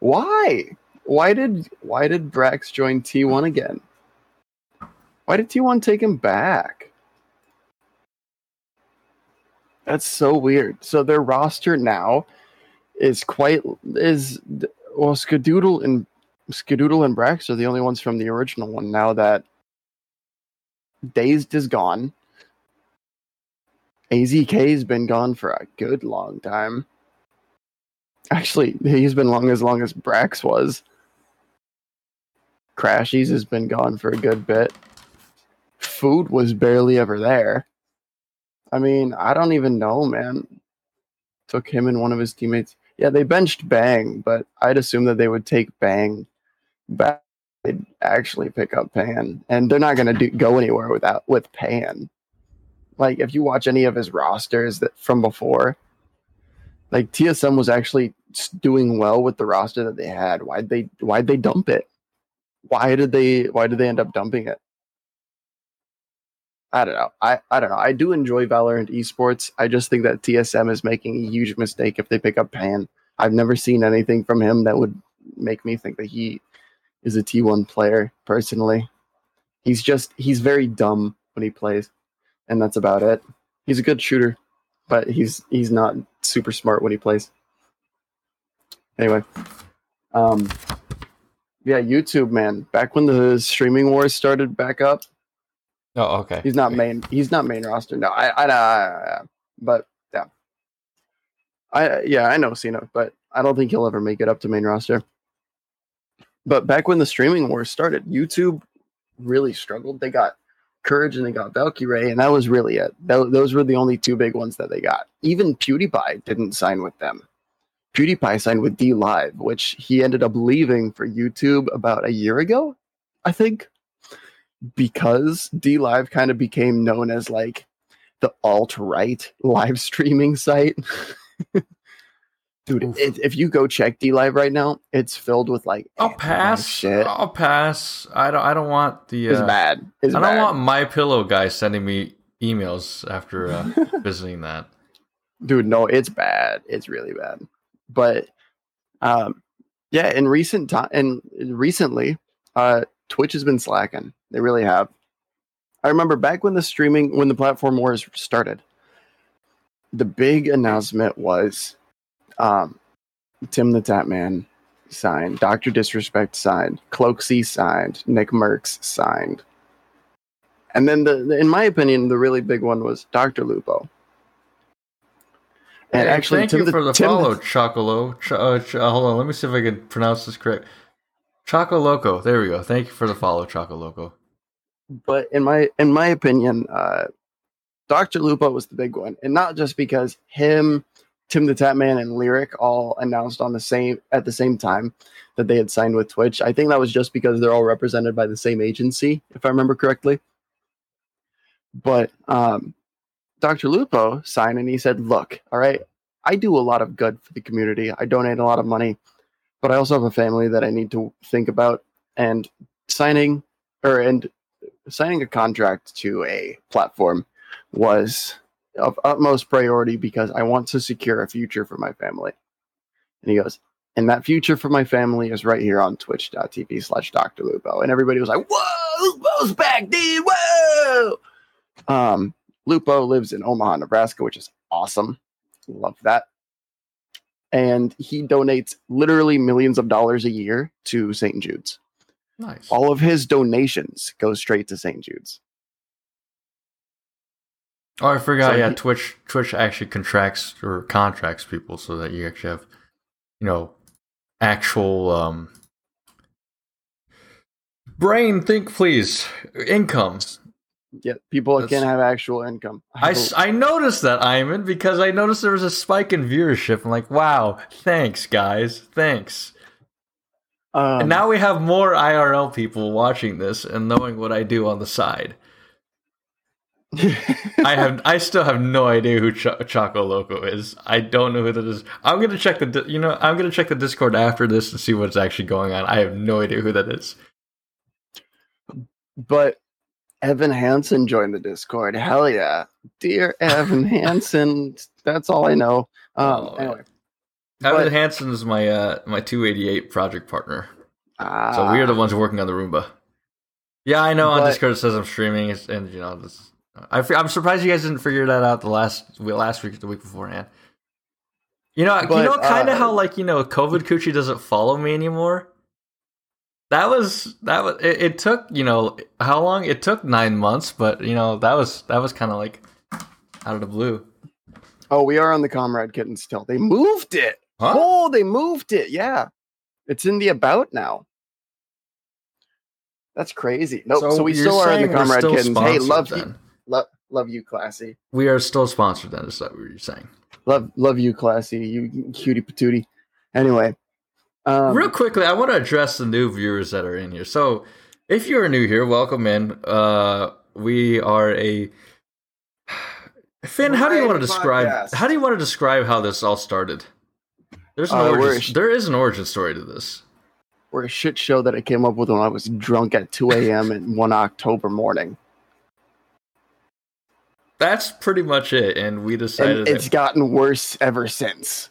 why? Why did why did Brax join T1 again? Why did T1 take him back? That's so weird. So their roster now is quite is well Skadoodle and Skadoodle and Brax are the only ones from the original one now that Dazed is gone. AZK's been gone for a good long time. Actually, he's been long as long as Brax was. Crashies has been gone for a good bit. Food was barely ever there. I mean, I don't even know, man. Took him and one of his teammates. Yeah, they benched Bang, but I'd assume that they would take Bang back. They'd actually pick up Pan, and they're not going to go anywhere without with Pan. Like if you watch any of his rosters that from before, like TSM was actually doing well with the roster that they had. Why'd they why'd they dump it? Why did they why did they end up dumping it? I don't know. I, I don't know. I do enjoy Valorant esports. I just think that TSM is making a huge mistake if they pick up Pan. I've never seen anything from him that would make me think that he is a T1 player personally. He's just he's very dumb when he plays and that's about it. He's a good shooter, but he's he's not super smart when he plays. Anyway, um, yeah, YouTube man. Back when the streaming wars started back up, Oh, okay. he's not main. He's not main roster. No, I, I, I, I but yeah, I yeah I know Cena, but I don't think he'll ever make it up to main roster. But back when the streaming wars started, YouTube really struggled. They got Courage and they got Valkyrae, and that was really it. Tho- those were the only two big ones that they got. Even PewDiePie didn't sign with them. PewDiePie signed with DLive, which he ended up leaving for YouTube about a year ago, I think, because DLive kind of became known as like the alt right live streaming site. Dude, Oof. it, if you go check DLive right now, it's filled with like I'll pass. shit. I'll pass. I don't. I don't want the. It's Uh, bad. It's I don't bad. want my pillow guy sending me emails after uh, visiting that. dude no it's bad it's really bad but um yeah in recent time and recently uh twitch has been slacking they really have i remember back when the streaming when the platform wars started the big announcement was um tim the Tatman signed dr disrespect signed cloakzy signed nickmercs signed and then the, the in my opinion the really big one was dr lupo and Hey, actually, thank Tim you the- for the Tim the- follow, Chocolo. Ch- uh, ch- uh, hold on, let me see if I can pronounce this correct. Choco Loco. There we go. Thank you for the follow, Choco Loco. but in my in my opinion, uh, Doctor Lupo was the big one, and not just because him, Tim the Tatman, and Lirik all announced on the same at the same time that they had signed with Twitch. I think that was just because they're all represented by the same agency, if I remember correctly. But um, Dr. Lupo signed, and he said, "Look, all right, I do a lot of good for the community. I donate a lot of money, but I also have a family that I need to think about, and signing or and." signing a contract to a platform was of utmost priority because I want to secure a future for my family. And he goes, and that future for my family is right here on twitch.tv slash Dr. Lupo. And everybody was like, whoa, Lupo's back, dude. Whoa. Um, Lupo lives in Omaha, Nebraska, which is awesome. Love that. And he donates literally millions of dollars a year to St. Jude's. Nice. All of his donations go straight to St. Jude's. Oh, I forgot. So yeah, he- Twitch Twitch actually contracts or contracts people so that you actually have, you know, actual um brain think please incomes. Yeah, people That's- can have actual income. I I noticed that Iman because I noticed there was a spike in viewership. I'm like, wow, thanks guys, thanks. um, and now we have more IRL people watching this and knowing what I do on the side. I have I still have no idea who Ch- Choco Loco is. I don't know who that is. I'm gonna check the you know I'm gonna check the Discord after this and see what's actually going on. I have no idea who that is. but Evan Hansen joined the Discord. Hell yeah, dear Evan Hansen. That's all I know. Um, Oh, anyway, Evan But- Hansen is my uh my 288 project partner. Ah, So we are the ones working on the Roomba. Yeah, I know on Discord it says I'm streaming, and you know this. I I'm surprised you guys didn't figure that out the last last week or the week beforehand. You know, you know, kind of uh, how like you know, COVID Coochie doesn't follow me anymore. That was that was it, it. Took you know how long? It took nine months, but you know that was that was kind of like out of the blue. Oh, we are on the Comrade Kitten still. They moved it. Huh? Oh, they moved it. Yeah, it's in the about now. That's crazy. Nope. So, we you're still are in the Comrade still Kittens. Hey, love you. Love, love you, classy. We are still sponsored. Then is that what you're saying? Love, love you, classy. You cutie patootie. Anyway, um, Real quickly, I want to address the new viewers that are in here. So, if you're new here, welcome in. Uh, we are a Finn. How do you want to describe? podcast. How do you want to describe how this all started? There's an Uh, origin. sh- there is an origin story to this. we're a shit show that I came up with when I was drunk at 2 a.m. in one October morning. That's pretty much it, and we decided. And it's that, gotten worse ever since.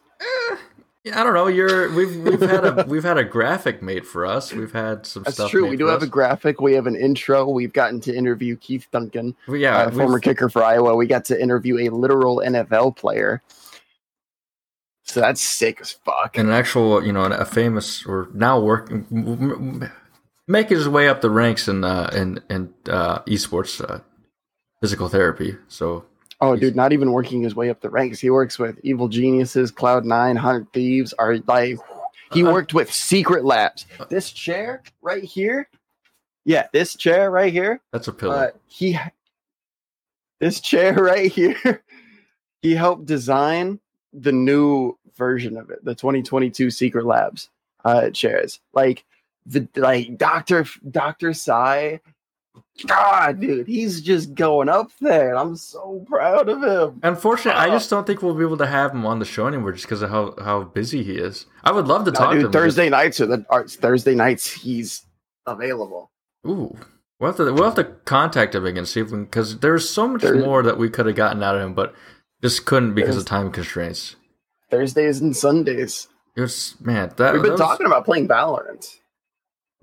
I don't know. You're we've we've had a we've had a graphic made for us. We've had some That's true. We do have us. a graphic. We have an intro. We've gotten to interview Keith Duncan, Well, yeah, uh, former kicker for Iowa. We got to interview a literal NFL player. So that's sick as fuck. an actual, you know, a famous or now working, m- m- making his way up the ranks in uh, in in uh, esports uh, physical therapy. So Oh, dude, not even working his way up the ranks. He works with Evil Geniuses, Cloud Nine, Hundred Thieves. Are like he Uh, worked with Secret Labs. This chair right here, yeah, this chair right here. that's a pillow. Uh, he this chair right here. He helped design the new version of it, the 2022 Secret Labs uh, chairs. Like the like Doctor Doctor Sai. God, dude, he's just going up there. and I'm so proud of him. Unfortunately, I uh, just don't think we'll be able to have him on the show anymore, just because of how how busy he is. I would love to No, talk to him. Thursday nights are the are, Thursday nights. He's available. Ooh, we'll have to we'll have to contact him again, see if we because there's so much Thurs- more that we could have gotten out of him, but just couldn't because of time constraints. Thursdays and Sundays. It's man, that We've been those- talking about playing Valorant.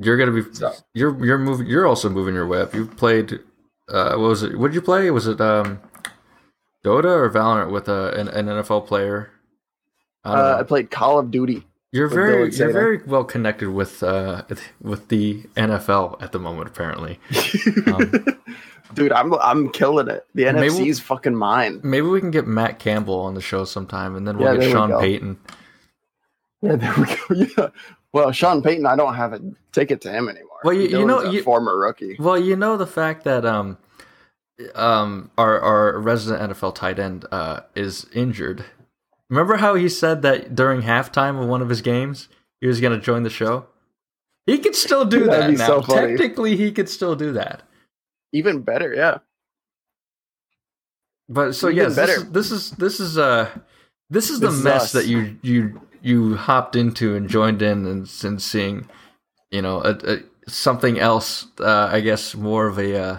You're gonna be So- you're you're moving. You're also moving your way up. You've played. Uh, what was it? What did you play? Was it um, Dota or Valorant with a, an, an NFL player? I Uh. I played Call of Duty. you're very you're very well connected with uh with the NFL at the moment. Apparently, Um, Dude, I'm I'm killing it. The NFC we'll- is fucking mine. maybe we can get Matt Campbell on the show sometime, and then we'll Yeah, get we Sean go. Payton. Yeah, there we go. Yeah. Well, Sean Payton, I don't have a ticket to him anymore. Well, you- you know, a you- former rookie. Well, you know the fact that um, um, our our resident NFL tight end uh is injured. Remember how he said that during halftime of one of his games he was going to join the show? He could still do that now. so. Technically, he could still do that. Even better, yeah. But so Even yes, better. this is this is this is uh this is the This mess us. that you you you hopped into and joined in and, and seeing, you know, a, a, something else. Uh, I guess more of a uh,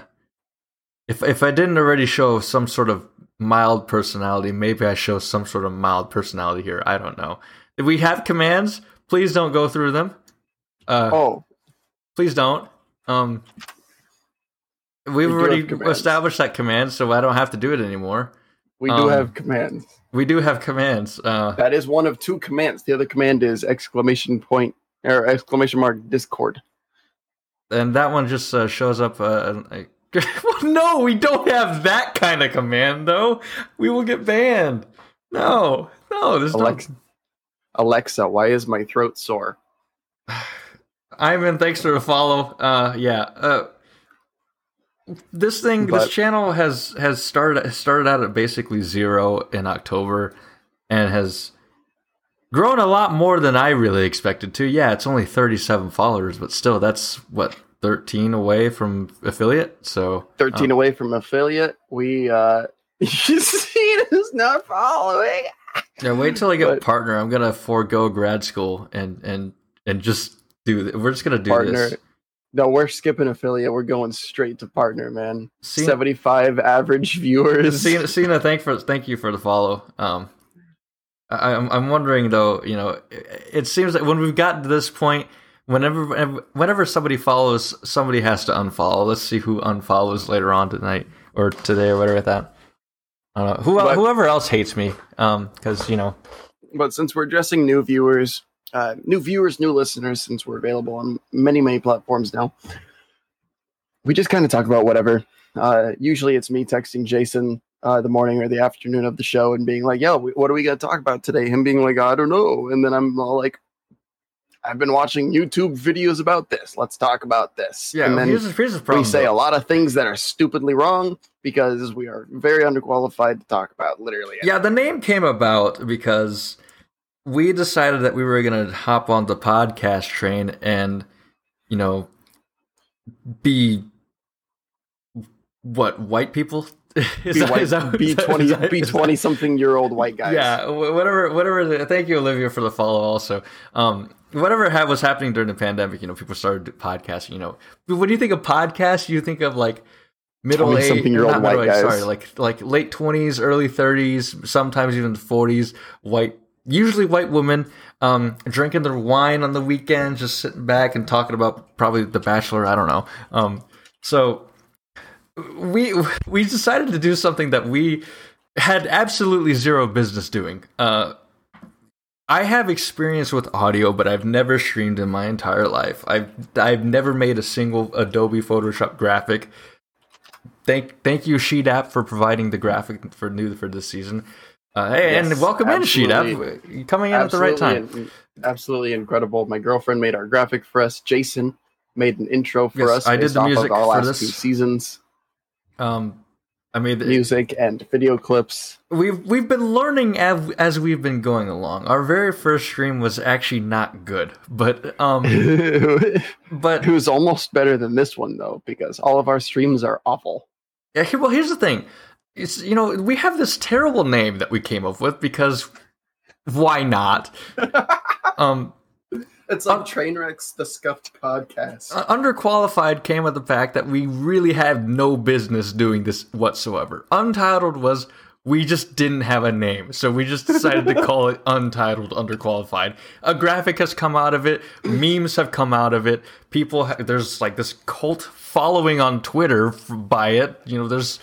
if if I didn't already show some sort of mild personality. Maybe I show some sort of mild personality here. I don't know. If we have commands, please don't go through them. Uh, Oh, please don't. Um, we've do already established that command, so I don't have to do it anymore. we do Um, have commands. We do have commands. Uh, That is one of two commands. The other command is exclamation point or exclamation mark Discord. and that one just uh, shows up. Uh, like- no, we don't have that kind of command, though. We will get banned. No, no, there's Alexa, no. Alexa, why is my throat sore? Ivan, thanks for the follow. Uh, yeah. Uh, this thing, But- this channel has has started started out at basically zero in October, and has grown a lot more than I really expected to. Yeah, it's only thirty seven followers, but still, that's what thirteen away from affiliate. So 13 away from affiliate. We uh you see, is not following. Yeah, wait till I get a But- partner. I'm gonna forego grad school and and and just do. We're just gonna do Partner. this. No, we're skipping affiliate. We're going straight to partner, man. See- 75 average viewers. Cena, Cena, thank for thank you for the follow. Um, I, I'm I'm wondering though. You know, it, it seems that when we've gotten to this point, whenever whenever somebody follows, somebody has to unfollow. Let's see who unfollows later on tonight or today or whatever. Like that. I don't know. Who But- whoever else hates me. Um, because you know, but since we're addressing new viewers, uh, new viewers, new listeners, since we're available on many, many platforms now, we just kind of talk about whatever. Uh, usually it's me texting Jason uh, the morning or the afternoon of the show and being like, yo, what are we going to talk about today? Him being like, I don't know. And then I'm all like, I've been watching YouTube videos about this. Let's talk about this. yeah. and then here's, here's the problem. we say though. a lot of things that are stupidly wrong because we are very underqualified to talk about literally. Yeah, the name came about because we decided that we were going to hop on the podcast train and, you know, be what white people. Is Be, that- white, is that- be twenty, that- be twenty something year old white guys. Yeah, whatever, whatever. the- Thank you, Olivia, for the follow. Also, um, whatever ha- was happening during the pandemic, you know, people started podcasting. You know, when you think of podcast, you think of like middle age, 20-something-year-old white age, guys. Sorry, like like late twenties, early thirties, sometimes even forties. White, usually white women, um, drinking their wine on the weekend, just sitting back and talking about probably The Bachelor. I don't know. Um, so we we decided to do something that we had absolutely zero business doing. Uh, I have experience with audio, but I've never streamed in my entire life. I've I've never made a single Adobe Photoshop graphic. Thank thank you Sheet App for providing the graphic for new for this season. Uh, hey, Yes, and welcome in absolutely. You're coming in at the right time. Absolutely in- absolutely incredible. My girlfriend made our graphic for us. Jason made an intro for Yes, us. I did the music of our for last this. two seasons, Um, I mean, music and video clips. We've we've been learning as, as we've been going along. Our very first stream was actually not good, but um, but it was almost better than this one though, because all of our streams are awful. yeah, well, here's the thing: it's you know we have this terrible name that we came up with because why not? um, It's on like Trainwrecks, the scuffed podcast. Underqualified came with the fact that we really had no business doing this whatsoever. Untitled was we just didn't have a name, so we just decided to call it Untitled Underqualified. A graphic has come out of it, memes have come out of it. People, ha- there's like this cult following on Twitter f- by it. You know, there's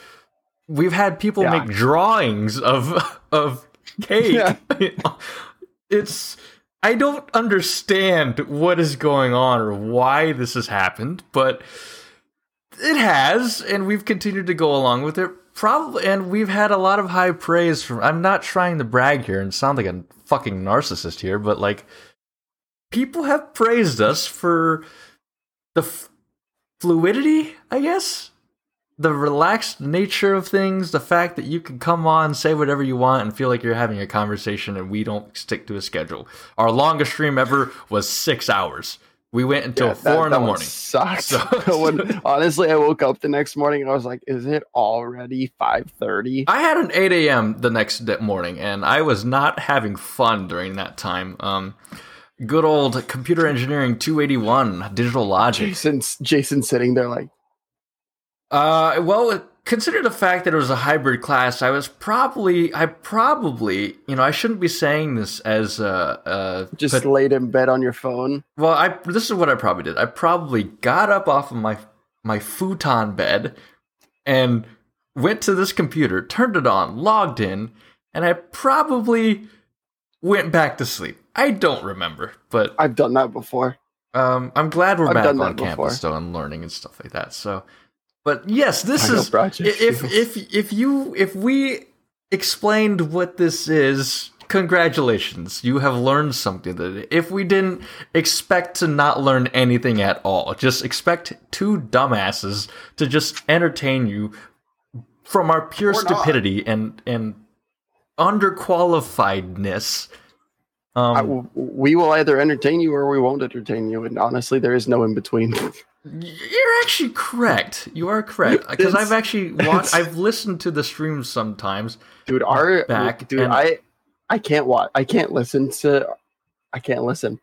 we've had people Yeah. make drawings of of cake. Yeah. it's I don't understand what is going on or why this has happened, but it has, and we've continued to go along with it. Probably, and we've had a lot of high praise from. I'm not trying to brag here and sound like a fucking narcissist here, but like people have praised us for the f- fluidity, I guess, the relaxed nature of things, the fact that you can come on, say whatever you want, and feel like you're having a conversation, and we don't stick to a schedule. Our longest stream ever was six hours. We went until Yeah, four that- in that the morning. Sucked. So- when, honestly, I woke up the next morning and I was like, "Is it already 5.30? I had an 8 a.m. the next morning, and I was not having fun during that time. Um, good old computer engineering 281, digital logic. Jason's Jason sitting there like, Uh, well, consider the fact that it was a hybrid class. I was probably, I probably, you know, I shouldn't be saying this as uh, uh, Just but- laid in bed on your phone. well, I this is what I probably did. I probably got up off of my my futon bed and went to this computer, turned it on, logged in, and I probably went back to sleep. I don't remember, but I've done that before. um, I'm glad we're I've back done on campus before. though and learning and stuff like that. So, but yes, this I know is project if if if you if we explained what this is, congratulations, you have learned something. That if we didn't expect to not learn anything at all, just expect two dumbasses to just entertain you from our pure Or not. stupidity and and underqualifiedness. Um, I- we will either entertain you or we won't entertain you. And honestly, there is no in between. You're actually correct. You are correct because I've actually watched. I've listened to the streams sometimes. dude, our Back dude, and- I I can't watch. I can't listen to. I can't listen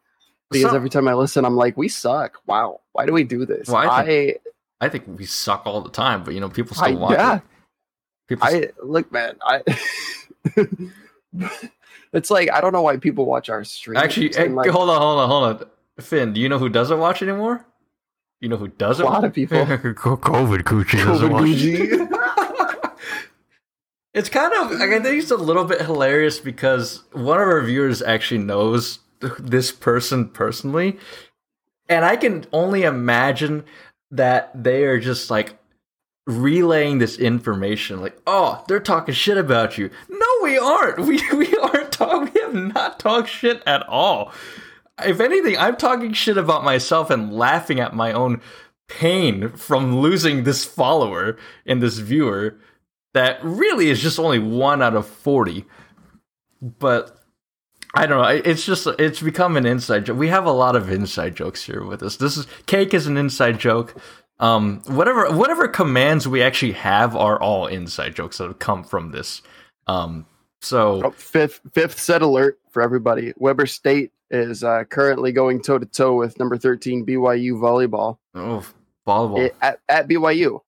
because So- every time I listen, I'm like, we suck. Wow, why do we do this? Well, I I I think we suck all the time, but you know, people I, still watch. yeah. it. People, I look, man. I. it's like I don't know why people watch our streams. actually, eh, and, like, hold on, hold on, hold on. Finn, do you know who doesn't watch anymore? You know who doesn't? a lot of people. COVID coochie doesn't COVID watch. It's kind of, I think it's a little bit hilarious because one of our viewers actually knows this person personally, and I can only imagine that they are just like relaying this information, like, "Oh, they're talking shit about you." No, we aren't. We we aren't talking. We have not talked shit at all. If anything, I'm talking shit about myself and laughing at my own pain from losing this follower and this viewer that really is just only one out of 40 but i don't know it's just it's become an inside joke we have a lot of inside jokes here with us. This is cake is an inside joke. Um whatever whatever commands we actually have are all inside jokes that have come from this. Um so Oh, fifth fifth set alert for everybody. Weber State is uh, currently going toe to toe with number thirteen BYU volleyball. Oh, volleyball. It- at, at BYU.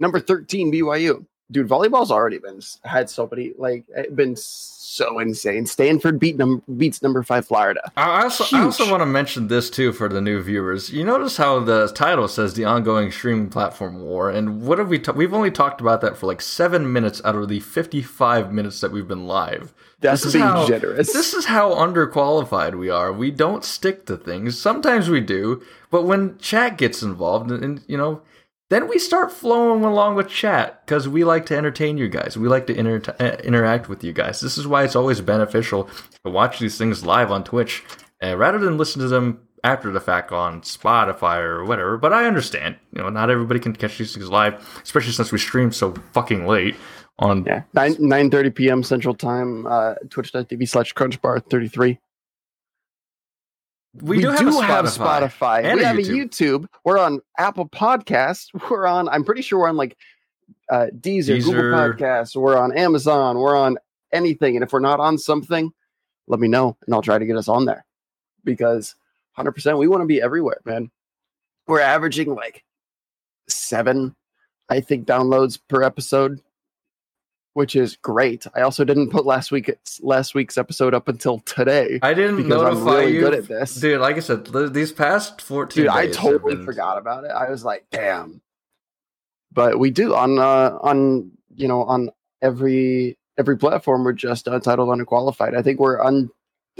Number thirteen BYU, dude. Volleyball's already been had so many like it been so insane. Stanford beat num- beats number five Florida. I also, I also want to mention this too for the new viewers. You notice how the title says the ongoing streaming platform war, and what have we? Ta- we've only talked about that for like seven minutes out of the fifty-five minutes that we've been live. That's This is being how- generous. This is how underqualified we are. We don't stick to things. Sometimes we do, but when chat gets involved, and, and you know, then we start flowing along with chat because we like to entertain you guys. We like to inter- eh, interact with you guys. This is why it's always beneficial to watch these things live on Twitch uh, rather than listen to them after the fact on Spotify or whatever. But I understand, you know, not everybody can catch these things live, especially since we stream so fucking late on yeah. 9 30 p.m. Central Time, uh, twitch.tv slash crunchbar33. We, we do, do, have, Spotify. Have Spotify. We have YouTube. a YouTube. We're on Apple Podcasts. We're on. I'm pretty sure we're on like uh, Deezer, Deezer, Google Podcasts. We're on Amazon. We're on anything. And if we're not on something, let me know, and I'll try to get us on there. Because 100, percent we want to be everywhere, man. We're averaging like seven, I think, downloads per episode which is great. I also didn't put last week last week's episode up until today. I didn't because I'm really you, good at this. dude. Like I said, these past fourteen. dude i totally been- forgot about it i was like damn but we do on uh on you know on every every platform we're just untitled underqualified i think we're un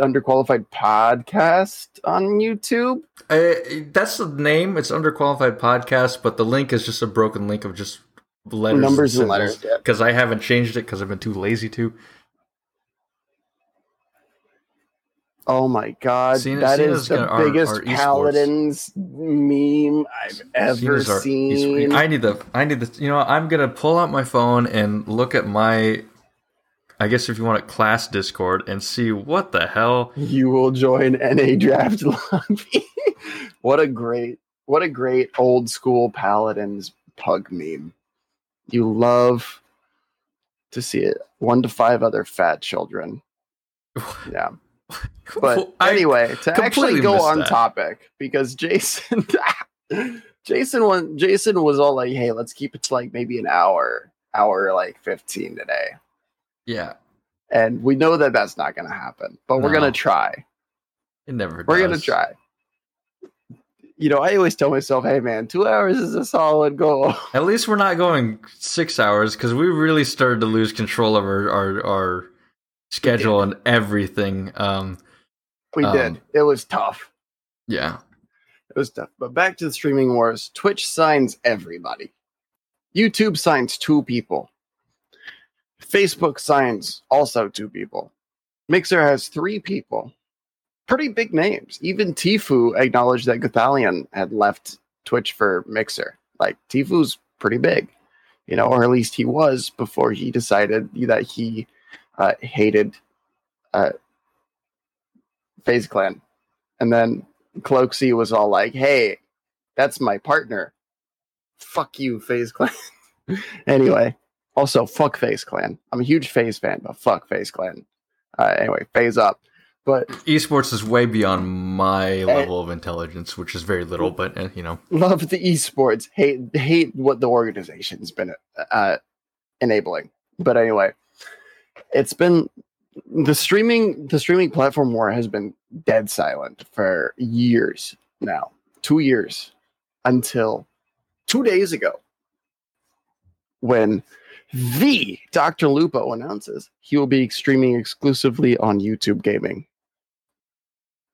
underqualified podcast on youtube Uh, that's the name. It's underqualified podcast, but the link is just a broken link of just letters, numbers and letters yeah. Because I haven't changed it because I've been too lazy to. oh my god Seen- that seen is the our- our biggest esports. paladins meme i've ever Seen our- seen I need the. I need the. You know, I'm gonna pull out my phone and look at my. I guess if you want it, class Discord and see what the hell. you will join NA draft lobby. what a great, what a great old school paladins pug meme. You love to see it. One to five other fat children. Yeah. But anyway, to actually completely go on that. topic, because Jason, Jason one Jason was all like, "Hey, let's keep it to like maybe an hour, hour like 15 today." Yeah, And we know that that's not going to happen, but we're going to try. it never. We're going to try. You know, I always tell myself, "Hey man, 2 hours is a solid goal." At least we're not going six hours because we really started to lose control of our our, our schedule and everything. Um, We Um, did. It was tough. yeah, It was tough. But back to the streaming wars. Twitch signs everybody. YouTube signs two people. Facebook signs also two people. Mixer has three people. Pretty big names. Even Tfue acknowledged that Gothalion had left Twitch for Mixer. Like Tfue's pretty big, you know, or at least he was before he decided that he uh, hated uh, FaZe Clan. And then Cloakzy was all like, "Hey, that's my partner. Fuck you, FaZe Clan." anyway, also fuck FaZe Clan. I'm a huge FaZe fan, but fuck FaZe Clan. Uh, anyway, phase up. But esports is way beyond my level of intelligence, which is very little, but uh, you know, love the esports. Hate hate what the organization's been uh, enabling. But anyway, it's been the streaming the streaming platform war has been dead silent for years now. Two years until two days ago when the Dr. Lupo announces he will be streaming exclusively on YouTube gaming.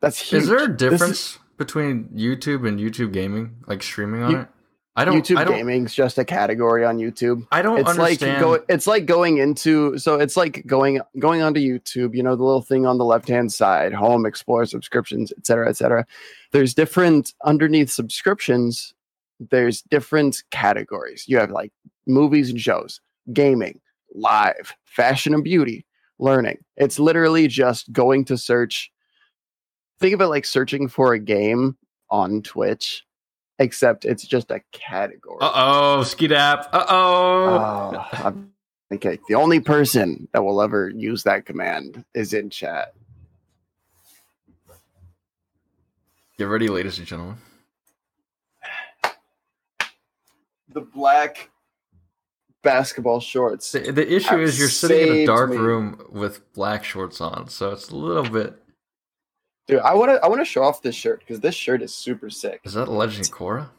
That's huge. is there a difference between YouTube and YouTube gaming, like streaming on You- it? I don't. YouTube I don't. gaming's just a category on YouTube. I don't it's understand. like go, it's like going into so it's like going going onto YouTube. You know the little thing on the left hand side, home, explore, subscriptions, etc., etc. There's different underneath subscriptions. There's different categories. You have like movies and shows, gaming, live, fashion and beauty, learning. It's literally just going to search. Think of it like searching for a game on Twitch, except it's just a category. uh oh, Skidap. Uh oh. Oh, I'm- okay. The only person that will ever use that command is in chat. Get ready, ladies and gentlemen. The black basketball shorts. The, the issue is you're sitting in a dark me. room with black shorts on, so it's a little bit. Dude, I want to I want to show off this shirt because this shirt is super sick. Is that Legend Cora?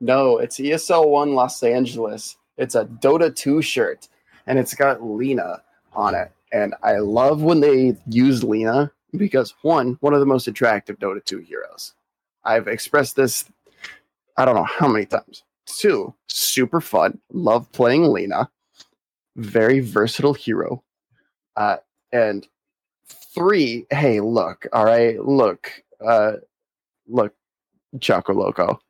No, it's ESL 1 Los Angeles. It's a Dota 2 shirt and it's got Lina on it. And I love when they use Lina because one, one of the most attractive Dota 2 heroes. I've expressed this I don't know how many times. Two, super fun. Love playing Lina. Very versatile hero. Uh, and three, hey, look, all right, look, uh, look, Choco Loco.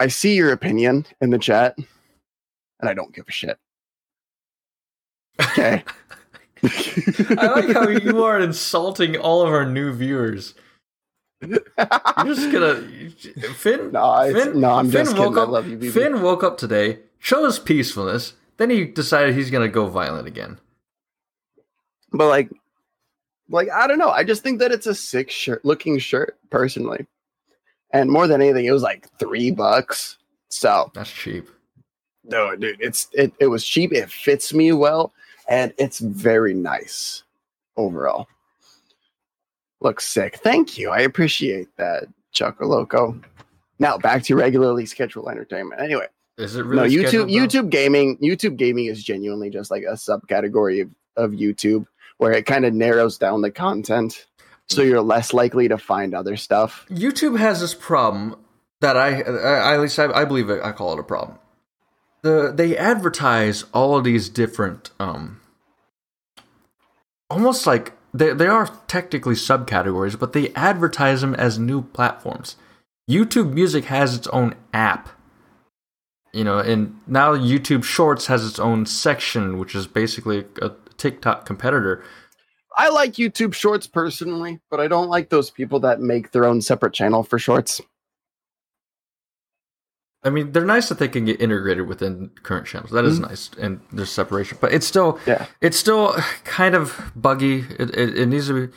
I see your opinion in the chat, and I don't give a shit. Okay. I like how you are insulting all of our new viewers. You're just gonna Finn. No, it's- Finn, no, I'm Finn just kidding. I love you, BB. Finn woke up today, chose peacefulness. Then he decided he's gonna go violent again. But like, like I don't know. I just think that it's a sick shirt, looking shirt, personally. And more than anything, it was like three bucks. So That's cheap. no, dude, it's it. It was cheap. It fits me well, and it's very nice overall. Looks sick. Thank you. I appreciate that, Choco Loco. Now back to regularly scheduled entertainment. Anyway. Is it really? no, YouTube though? YouTube gaming YouTube gaming is genuinely just like a subcategory of, of YouTube where it kind of narrows down the content so you're less likely to find other stuff. YouTube has this problem that I, I at least I, I believe I call it a problem. The they advertise all of these different, um, almost like they they are technically subcategories, but they advertise them as new platforms. YouTube Music has its own app, you know, and now YouTube Shorts has its own section, which is basically a TikTok competitor. I like YouTube Shorts personally, but I don't like those people that make their own separate channel for shorts. I mean, they're nice that they can get integrated within current channels. That is mm-hmm. nice, and there's separation. But it's still, Yeah. it's still kind of buggy. It, it, it needs to be.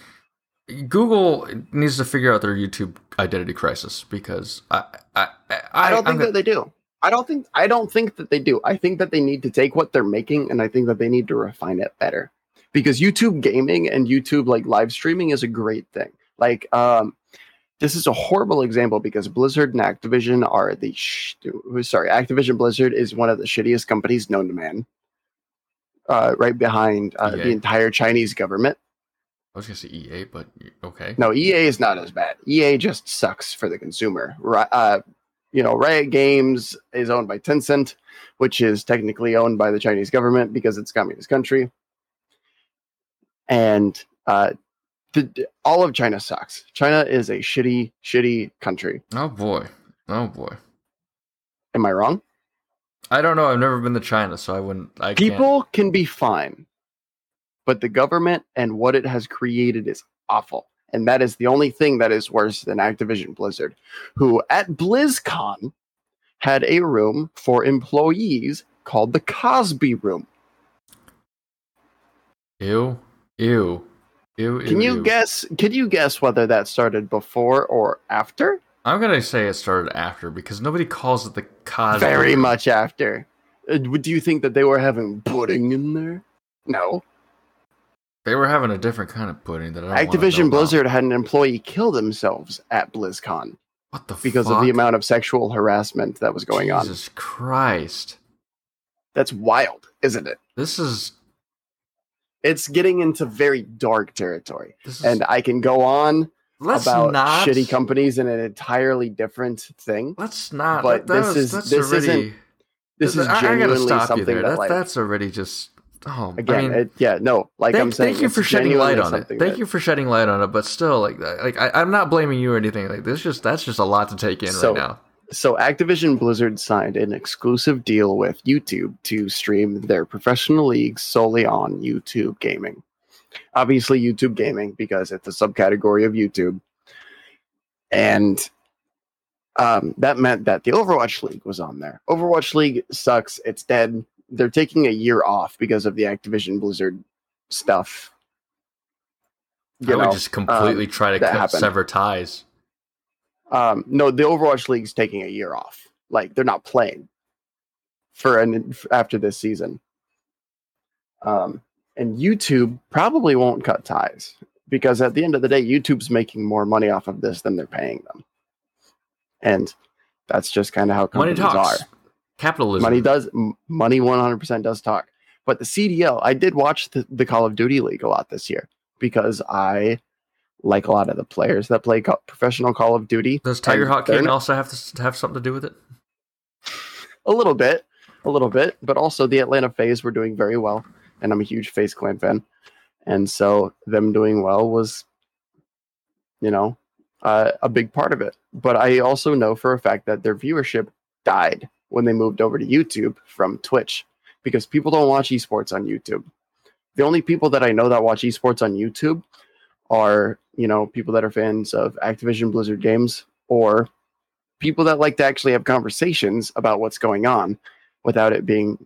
Google needs to figure out their YouTube identity crisis because I I I, I don't I'm think gonna- that they do. I don't think I don't think that they do. I think that they need to take what they're making and I think that they need to refine it better. Because YouTube gaming and YouTube like live streaming is a great thing. Like um this is a horrible example because Blizzard and Activision are the sh- sorry, Activision Blizzard is one of the shittiest companies known to man. Uh, right behind uh, the entire Chinese government. I was gonna say EA, but okay. No, EA is not as bad. EA just sucks for the consumer. Uh, you know, Riot Games is owned by Tencent, which is technically owned by the Chinese government because it's a communist country. And uh, the, all of China sucks. China is a shitty, shitty country. Oh boy, oh boy. Am I wrong? I don't know. I've never been to China, so I wouldn't. I can't- People can be fine, but the government and what it has created is awful. And that is the only thing that is worse than Activision Blizzard, who at BlizzCon had a room for employees called the Cosby Room. Ew, ew, ew. Can ew, you ew. guess? Can you guess whether that started before or after? I'm gonna say it started after because nobody calls it the Cosby. Very much after. Uh, do you think that they were having pudding in there? No. They were having a different kind of pudding that I Activision about. Blizzard had an employee kill themselves at BlizzCon What the because fuck? of the amount of sexual harassment that was going on. Jesus Christ! That's wild, isn't it? This is It's getting into very dark territory. this is. And I can go on let's about not shitty companies in an entirely different thing. Let's not. but that, that this is- this already, isn't This is I- I, gotta stop you there. that, That, like, that's already just. Oh, again, I mean, it, yeah, no, like thank, I'm saying, thank you for shedding light on it. Thank that- you for shedding light on it. But still, like, like I, I'm not blaming you or anything. Like this, just that's just a lot to take in So- right now. So Activision Blizzard signed an exclusive deal with YouTube to stream their professional leagues solely on YouTube gaming. Obviously YouTube gaming because it's a subcategory of YouTube. And um, that meant that the Overwatch League was on there. Overwatch League sucks. It's dead. They're taking a year off because of the Activision Blizzard stuff. I would just completely um, try to cut, happened. sever ties. Um, no, the Overwatch League's taking a year off. Like they're not playing for an after this season. Um, and YouTube probably won't cut ties because at the end of the day, YouTube's making more money off of this than they're paying them, and that's just kind of how companies are. Capitalism. Money does money one hundred percent does talk. But the CDL, I did watch the, the Call of Duty League a lot this year because I like a lot of the players that play co- professional Call of Duty. Does Tiger and Hawk King also have to have something to do with it? a little bit, a little bit, but also the Atlanta FaZe were doing very well, and I'm a huge FaZe Clan fan, and so them doing well was, you know, uh, a big part of it. But I also know for a fact that their viewership died when they moved over to YouTube from Twitch because people don't watch esports on YouTube. The only people that I know that watch esports on YouTube are, you know, people that are fans of Activision Blizzard games or people that like to actually have conversations about what's going on without it being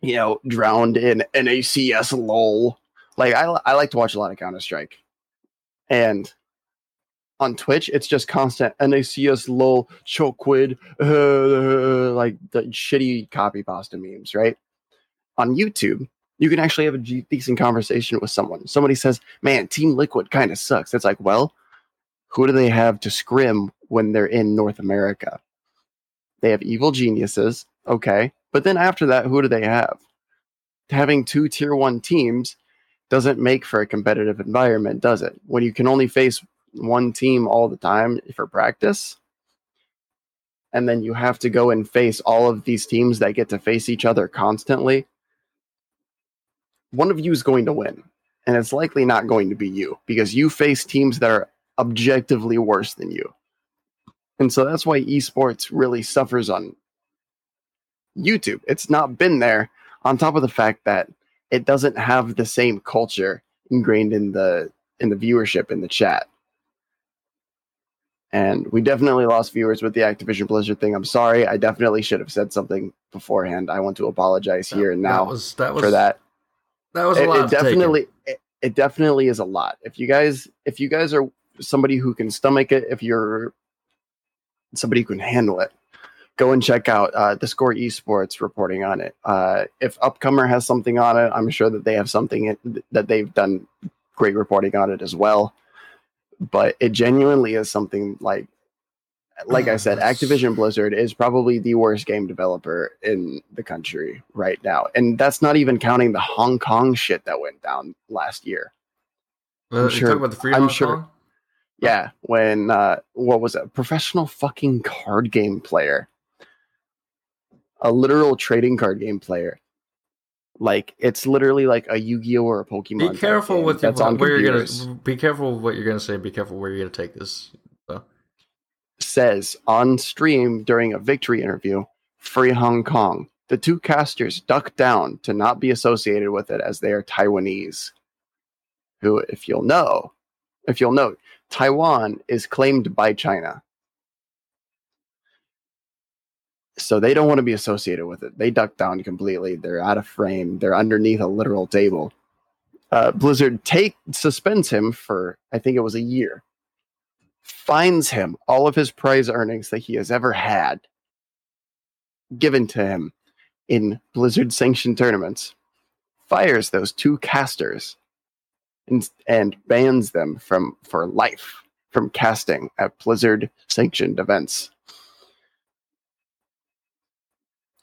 you know drowned in NACS lol like I, I like to watch a lot of Counter Strike and on Twitch it's just constant NACS lol choquid uh, like the shitty copy pasta memes right on YouTube you can actually have a decent conversation with someone somebody says man Team Liquid kind of sucks it's like well who do they have to scrim when they're in North America? They have evil geniuses, okay. But then after that, who do they have? Having two tier one teams doesn't make for a competitive environment, does it? When you can only face one team all the time for practice, and then you have to go and face all of these teams that get to face each other constantly, one of you is going to win. And it's likely not going to be you because you face teams that are objectively worse than you. And so that's why esports really suffers on YouTube. It's not been there on top of the fact that it doesn't have the same culture ingrained in the in the viewership in the chat. And we definitely lost viewers with the Activision Blizzard thing. I'm sorry. I definitely should have said something beforehand. I want to apologize here and now that was that was for that That was a it, lot. it to take in. definitely it, it definitely is a lot. If you guys, if you guys are somebody who can stomach it, if you're somebody who can handle it, go and check out uh, the Score Esports reporting on it. Uh, if Upcomer has something on it, I'm sure that they have something that they've done great reporting on it as well. But it genuinely is something like, like I said, Activision Blizzard is probably the worst game developer in the country right now, and that's not even counting the Hong Kong shit that went down last year. Uh, you sure- about the free I'm Hong sure- Kong? Yeah, when uh what was it? Professional fucking card game player. A literal trading card game player. Like it's literally like a Yu-Gi-Oh or a Pokemon. Be careful with that's your, on where you're computers. gonna. Be careful what you're gonna say. Be careful where you're gonna take this. So. says on stream during a victory interview, free Hong Kong. The two casters ducked down to not be associated with it as they are Taiwanese. Who, if you'll know, if you'll note, Taiwan is claimed by China. So they don't want to be associated with it. They duck down completely. They're out of frame. They're underneath a literal table. Uh, Blizzard take suspends him for I think it was a year Finds him all of his prize earnings that he has ever had given to him in Blizzard sanctioned tournaments, fires those two casters and, and bans them from for life from casting at Blizzard sanctioned events.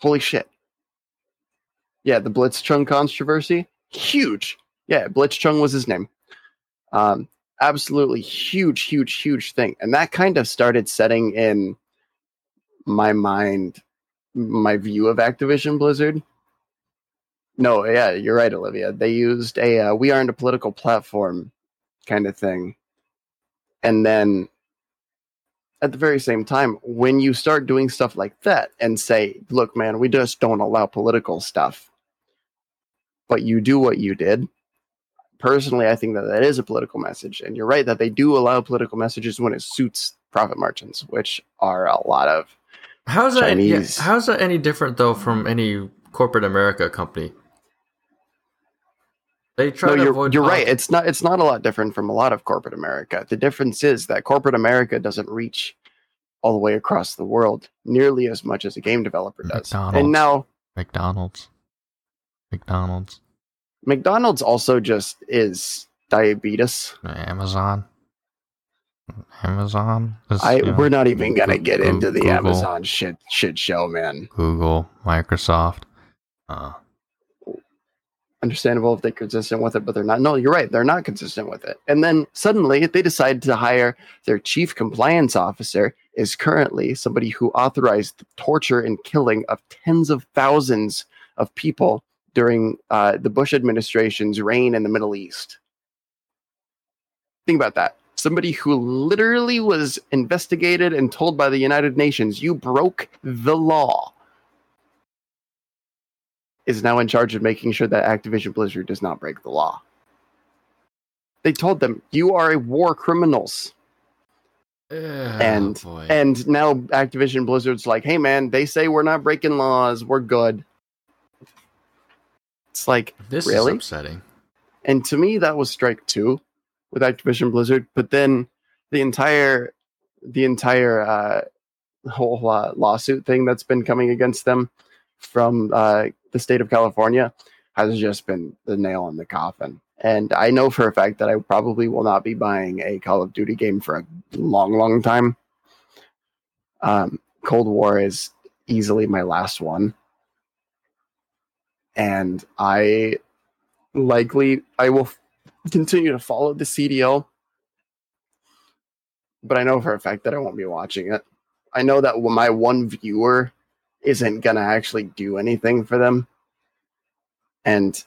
Holy shit. Yeah, the Blitzchung controversy, huge. Yeah, Blitzchung was his name. Um, absolutely huge, huge, huge thing. And that kind of started setting in my mind my view of Activision Blizzard. No, yeah, you're right, Olivia. They used a uh, we aren't a political platform kind of thing. And then at the very same time, when you start doing stuff like that and say, look, man, we just don't allow political stuff, but you do what you did, personally, I think that that is a political message. And you're right that they do allow political messages when it suits profit margins, which are a lot of. How's that? yeah, Chinese. how's that any different though from any corporate America company? They try No, to you're, avoid. you're right. It's not. It's not a lot different from a lot of corporate America. The difference is that corporate America doesn't reach all the way across the world nearly as much as a game developer does. McDonald's. And now McDonald's. McDonald's. McDonald's also just is diabetes. Amazon. Amazon. is, I we're not even gonna get Goo- into the Google. Amazon shit shit show, man. Google, Microsoft. Uh, understandable if they're consistent with it, but they're not. No, you're right. They're not consistent with it. And then suddenly they decide to hire their chief compliance officer is currently somebody who authorized the torture and killing of tens of thousands of people during uh, the Bush administration's reign in the Middle East. Think about that. Somebody who literally was investigated and told by the United Nations, you broke the law is now in charge of making sure that Activision Blizzard does not break the law. They told them, "You are a war criminals," Oh, and boy. and now Activision Blizzard's like, "Hey, man, they say we're not breaking laws. We're good." It's like, this really? is upsetting. and to me, that was strike two with Activision Blizzard. But then the entire the entire uh, whole uh, lawsuit thing that's been coming against them from uh, the state of California has just been the nail in the coffin. And I know for a fact that I probably will not be buying a Call of Duty game for a long, long time. Um, Cold War is easily my last one. And I likely I will continue to follow the CDL, but I know for a fact that I won't be watching it. I know that my one viewer isn't gonna actually do anything for them, and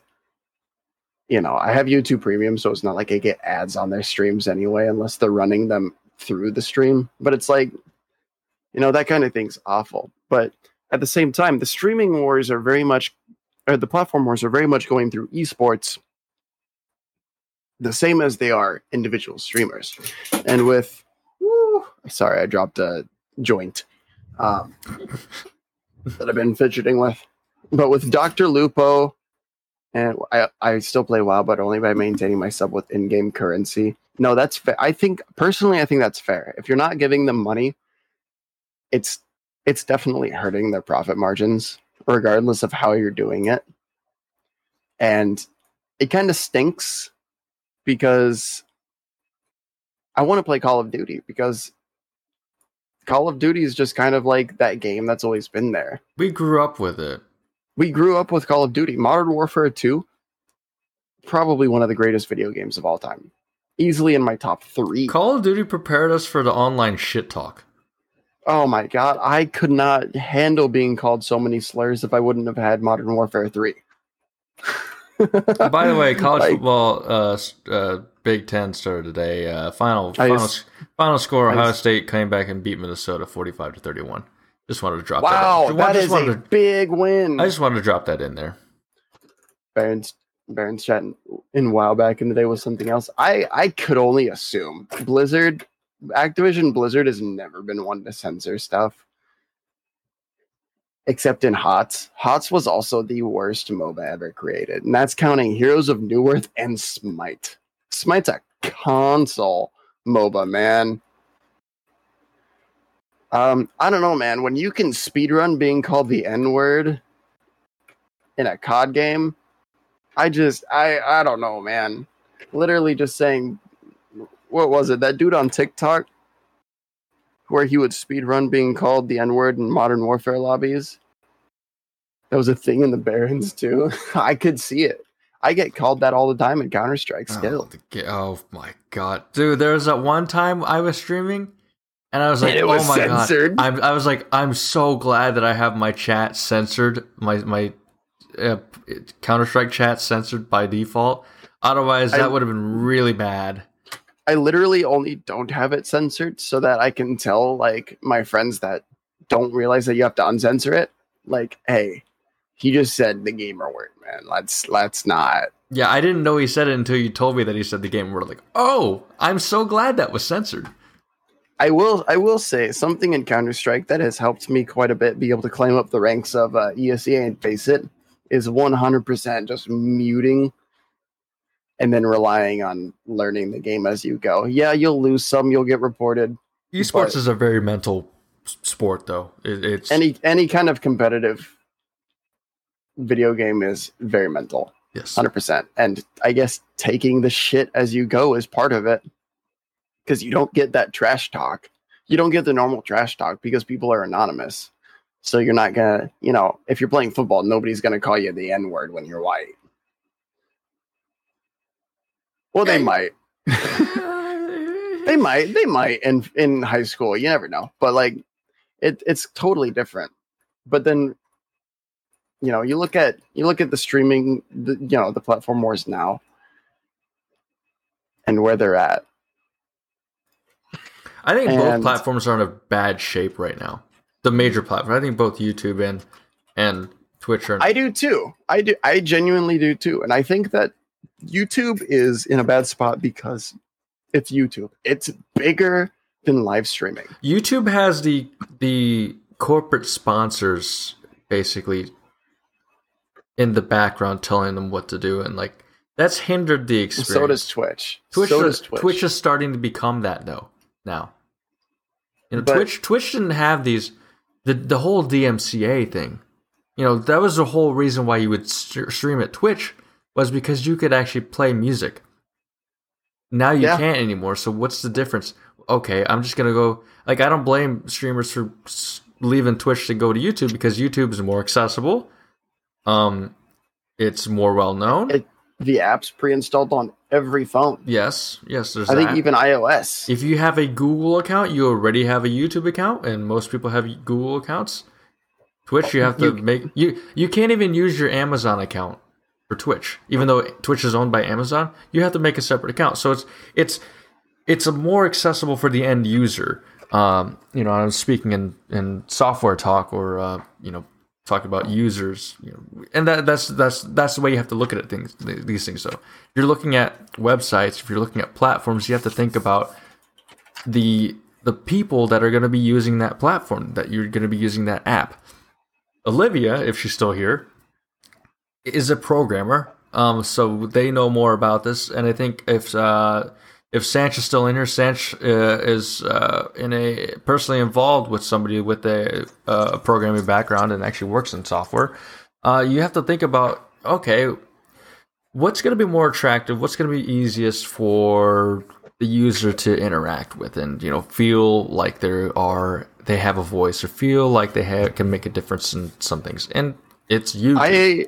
you know I have YouTube Premium, so it's not like I get ads on their streams anyway, unless they're running them through the stream. But it's like, you know, that kind of thing's awful. But at the same time, the streaming wars are very much or the platform wars are very much going through esports the same as they are individual streamers. And with, woo, sorry, I dropped a joint um, that I've been fidgeting with. But with Dr. Lupo and I I still play WoW, but only by maintaining my sub with in-game currency. No, that's fair. I think personally, I think that's fair. If you're not giving them money, it's it's definitely hurting their profit margins, regardless of how you're doing it. And it kind of stinks because I want to play Call of Duty because Call of Duty is just kind of like that game that's always been there. We grew up with it. We grew up with Call of Duty. Modern Warfare 2, probably one of the greatest video games of all time. Easily in my top three. Call of Duty prepared us for the online shit talk. Oh my god, I could not handle being called so many slurs if I wouldn't have had Modern Warfare 3. By the way, college Like- football uh, uh, Big Ten started today. Uh, final final, just- final score: Ohio just- State came back and beat Minnesota forty-five to thirty-one. Just wanted to drop Wow, that. that is a to- big win. I just wanted to drop that in there. Barrens Barrens chat in, in WoW back in the day was something else. I I could only assume Blizzard, Activision Blizzard has never been one to censor stuff, except in HOTS. HOTS was also the worst MOBA ever created, and that's counting Heroes of Newerth and Smite. Smite's a console MOBA, man. Um, I don't know, man. When you can speedrun being called the N word in a COD game, I just I I don't know, man. Literally just saying what was it? That dude on TikTok where he would speedrun being called the N-word in modern warfare lobbies. That was a thing in the Barrens too. I could see it. I get called that all the time in Counter-Strike still. Oh, the oh my god, dude! There was that one time I was streaming, and I was like, it was "Oh my censored. god!" I'm, I was like, "I'm so glad that I have my chat censored, my my uh, Counter Strike chat censored by default. Otherwise, that would have been really bad." I literally only don't have it censored so that I can tell like my friends that don't realize that you have to uncensor it. Like, hey, he just said the gamer word, man. Let's let's not. Yeah, I didn't know he said it until you told me that he said the gamer word. Like, oh, I'm so glad that was censored. I will I will say something in Counter Strike that has helped me quite a bit be able to climb up the ranks of uh, ESEA and FACEIT is 100% just muting and then relying on learning the game as you go. Yeah, you'll lose some, you'll get reported. Esports But- is a very mental sport, though. It, it's Any any kind of competitive video game is very mental. yes, 100%. And I guess taking the shit as you go is part of it. Cuz you don't get that trash talk. You don't get the normal trash talk because people are anonymous. So you're not going to, you know, if you're playing football, nobody's going to call you the N-word when you're white. Well, they might. They might. They might in in high school. You never know. But like, it it's totally different. But then, you know, you look at you look at the streaming, the, you know, the platform wars now, and where they're at. I think both platforms are in a bad shape right now. The major platform. I think both YouTube and and Twitch are. I do too. I do. I genuinely do too. And I think that YouTube is in a bad spot because it's YouTube. It's bigger than live streaming. YouTube has the the corporate sponsors basically in the background telling them what to do, and like that's hindered the experience. So does Twitch. Twitch. so is, does Twitch. Twitch is starting to become that though. Now, you know, But- Twitch Twitch didn't have these the the whole DMCA thing. You know, that was the whole reason why you would st- stream at Twitch was because you could actually play music. Now you Yeah. can't anymore. So what's the difference? Okay, I'm just gonna go. Like I don't blame streamers for leaving Twitch to go to YouTube because YouTube is more accessible. Um, it's more well known. It- the app's pre-installed on every phone. yes, yes. There's I think even iOS. If you have a Google account, you already have a YouTube account, and most people have Google accounts. Twitch, you have to You- make you you can't even use your Amazon account for Twitch, even though Twitch is owned by Amazon. You have to make a separate account, so it's it's it's more accessible for the end user. Um, you know, I'm speaking in in software talk or uh, you know talk about users, you know, and that that's that's that's the way you have to look at it. Things these things. So if you're looking at websites, if you're looking at platforms, you have to think about the the people that are going to be using that platform, that you're going to be using that app. Olivia, if she's still here, is a programmer. Um, so they know more about this, and I think if uh, if Sanch is still in here, Sanch uh, is uh, in a personally involved with somebody with a, uh programming background and actually works in software. Uh, you have to think about okay, what's going to be more attractive? What's going to be easiest for the user to interact with and you know feel like they are they have a voice or feel like they have, can make a difference in some things and it's you I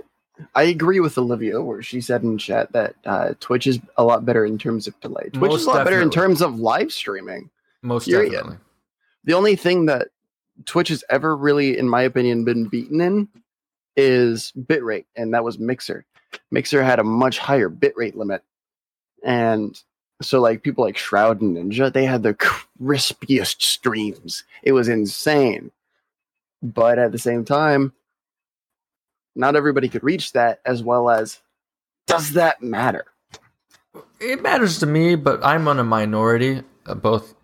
I agree with Olivia where she said in chat that uh, Twitch is a lot better in terms of delay. Twitch Most is a lot better in terms of live streaming. most period. definitely The only thing that Twitch has ever really, in my opinion, been beaten in is bitrate, and that was Mixer. Mixer had a much higher bitrate limit, and so like people like Shroud and Ninja, they had the crispiest streams. It was insane, but at the same time, not everybody could reach that. As well as, does that matter? it matters to me but i'm on a minority uh, both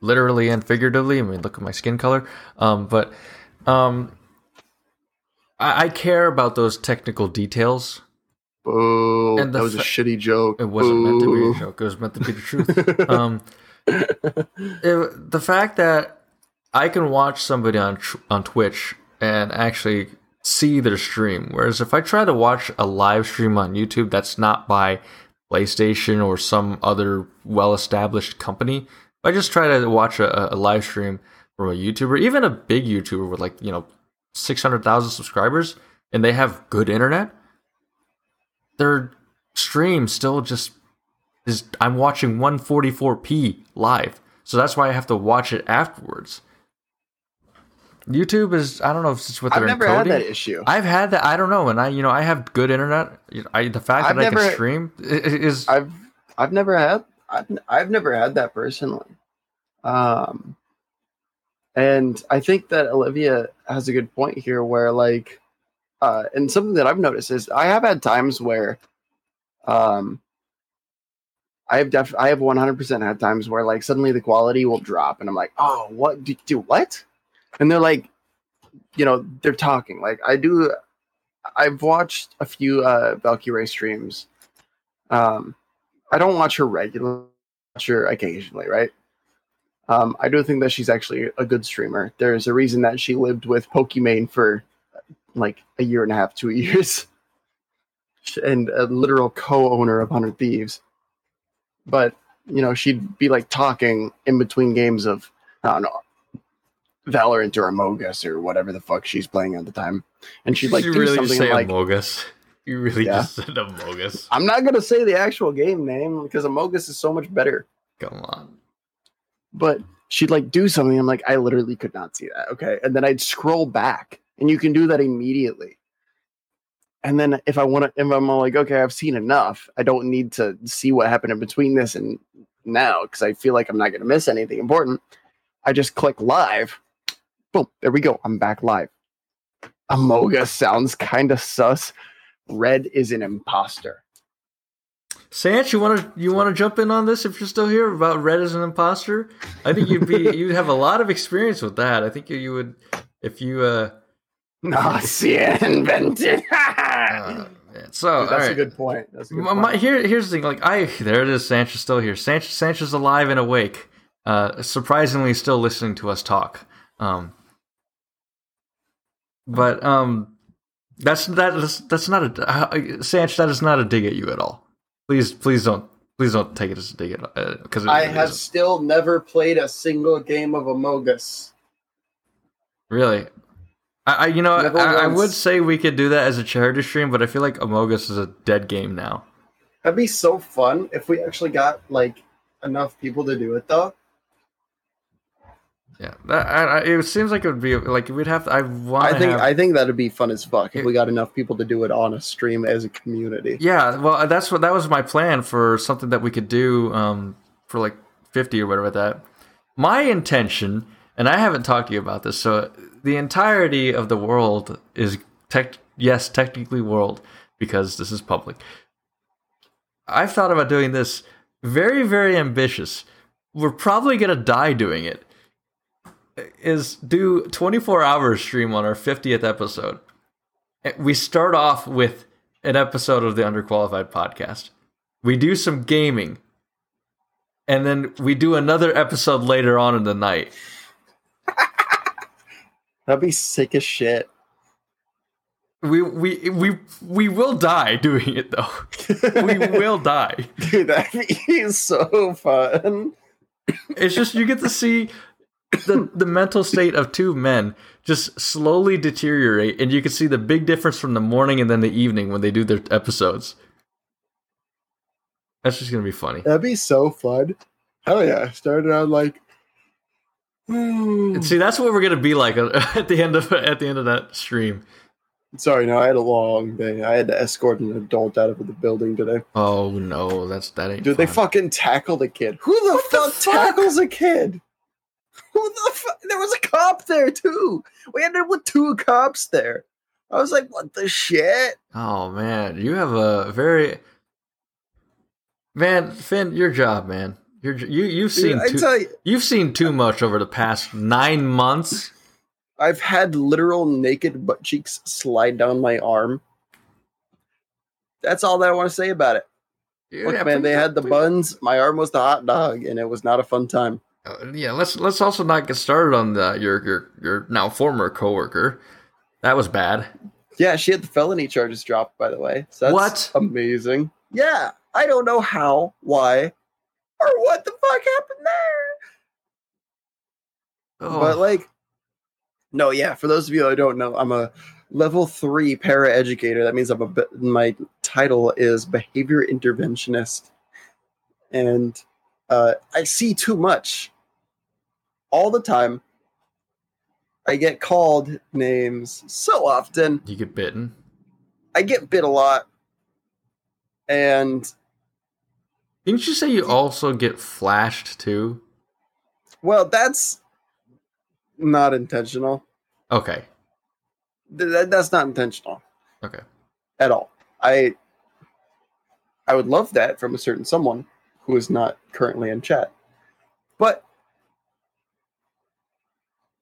literally and figuratively i mean look at my skin color um, but um, I, I care about those technical details Boo! And that was a shitty joke. It wasn't meant to be a joke. It was meant to be the truth. um, it- the fact that I can watch somebody on tr- on Twitch and actually see their stream, whereas if I try to watch a live stream on YouTube, that's not by PlayStation or some other well-established company. If I just try to watch a, a live stream from a YouTuber, even a big YouTuber with like you know six hundred thousand subscribers, and they have good internet, their stream still just is I'm watching 144p live. So that's why I have to watch it afterwards. YouTube is I don't know if it's with I've their never encoding. had that issue. I've had that. I don't know, and I you know I have good internet. I, the fact I've that I can stream is I've I've never had I've I've never had that personally. Um and I think that Olivia has a good point here where like uh and something that I've noticed is I have had times where um I have def I have 100% had times where like suddenly the quality will drop and I'm like, "Oh, what do, do what?" And they're like you know, they're talking. Like I do I've watched a few uh Valkyrae streams um, I don't watch her regularly, watch her occasionally, right? Um, I do think that she's actually a good streamer. There's a reason that she lived with Pokimane for like a year and a half, two years, and a literal co-owner of Hundred Thieves. But you know, she'd be like talking in between games of I don't know, Valorant or Among Us or whatever the fuck she's playing at the time, and she'd like you do really something say like. Amogus. You really Yeah. just said Amogus. I'm not gonna say the actual game name because Amogus is so much better. Come on. But she'd like do something. I'm like, I literally could not see that. Okay. And then I'd scroll back, and you can do that immediately. And then if I want to, if I'm like, okay, I've seen enough, I don't need to see what happened in between this and now because I feel like I'm not going to miss anything important. I just click live. Boom. There we go. I'm back live. Amoga sounds kind of sus. Red is an imposter. Sanch, you want to you want to jump in on this if you're still here about Red as an imposter? I think you'd be you'd have a lot of experience with that. I think you, you would if you uh, Nausea invented. uh so That's all a good point. That's a good My, my- point. here, here's the thing. Like I, there it is. Sanch is still here. Sanch, Sanch is alive and awake. Uh, surprisingly, still listening to us talk. Um, but um, that's that is that's not a uh, Sanch. That is not a dig at you at all. Please, please don't, please don't take it as a dig at because I have still never played a single game of Amogus. really. I, I you know I, I would say we could do that as a charity stream, but I feel like Amogus is a dead game now. That'd be so fun if we actually got like enough people to do it though. Yeah, that, I, I, it seems like it would be like we'd have. To, I want. I think have, I think that'd be fun as fuck if It- we got enough people to do it on a stream as a community. Yeah, well, that's what that was my plan for something that we could do um, for like fifty or whatever. like That my intention, and I haven't talked to you about this. So the entirety of the world is tech. Yes, technically world because this is public. I've thought about doing this very, very ambitious. We're probably gonna die doing it. Is do twenty four hours stream on our fiftieth episode. We start off with an episode of the Underqualified podcast. We do some gaming, and then we do another episode later on in the night. That'd be sick as shit. We we we we will die doing it though. we will die. Dude, that'd be so fun. It's just you get to see the the mental state of two men just slowly deteriorate, and you can see the big difference from the morning and then the evening when they do their episodes. That's just gonna be funny. That'd be so fun. Hell yeah. Started out like And see, that's what we're gonna be like uh, at the end of at the end of that stream. Sorry, no, I had a long day. I had to escort an adult out of the building today. Oh no, that's that ain't. Dude, they fucking tackled a kid. Who the fuck tackles a kid? Who the fuck? There was a cop there too. We ended up with two cops there. I was like, what the shit? Oh man, you have a very man, Finn. Your job, man. You're, you you've seen I too, you, you've seen too much over the past nine months. I've had literal naked butt cheeks slide down my arm. That's all that I want to say about it. Look, man, they had the buns. My arm was the hot dog, and it was not a fun time. Uh, yeah, let's let's also not get started on the your your your now former coworker. That was bad. Yeah, she had the felony charges dropped, by the way. So that's What? Amazing. Yeah, I don't know how, why, or what the fuck happened there. Oh, But like, no, yeah. For those of you who don't know, I'm a level three para educator. That means I'm a my title is behavior interventionist, and uh, I see too much all the time. I get called names so often. you get bitten. I get bit a lot, and Didn't you say you also get flashed too? well, that's not intentional. Okay, Th- that's not intentional. okay. at all. I I would love that from a certain someone who is not currently in chat. But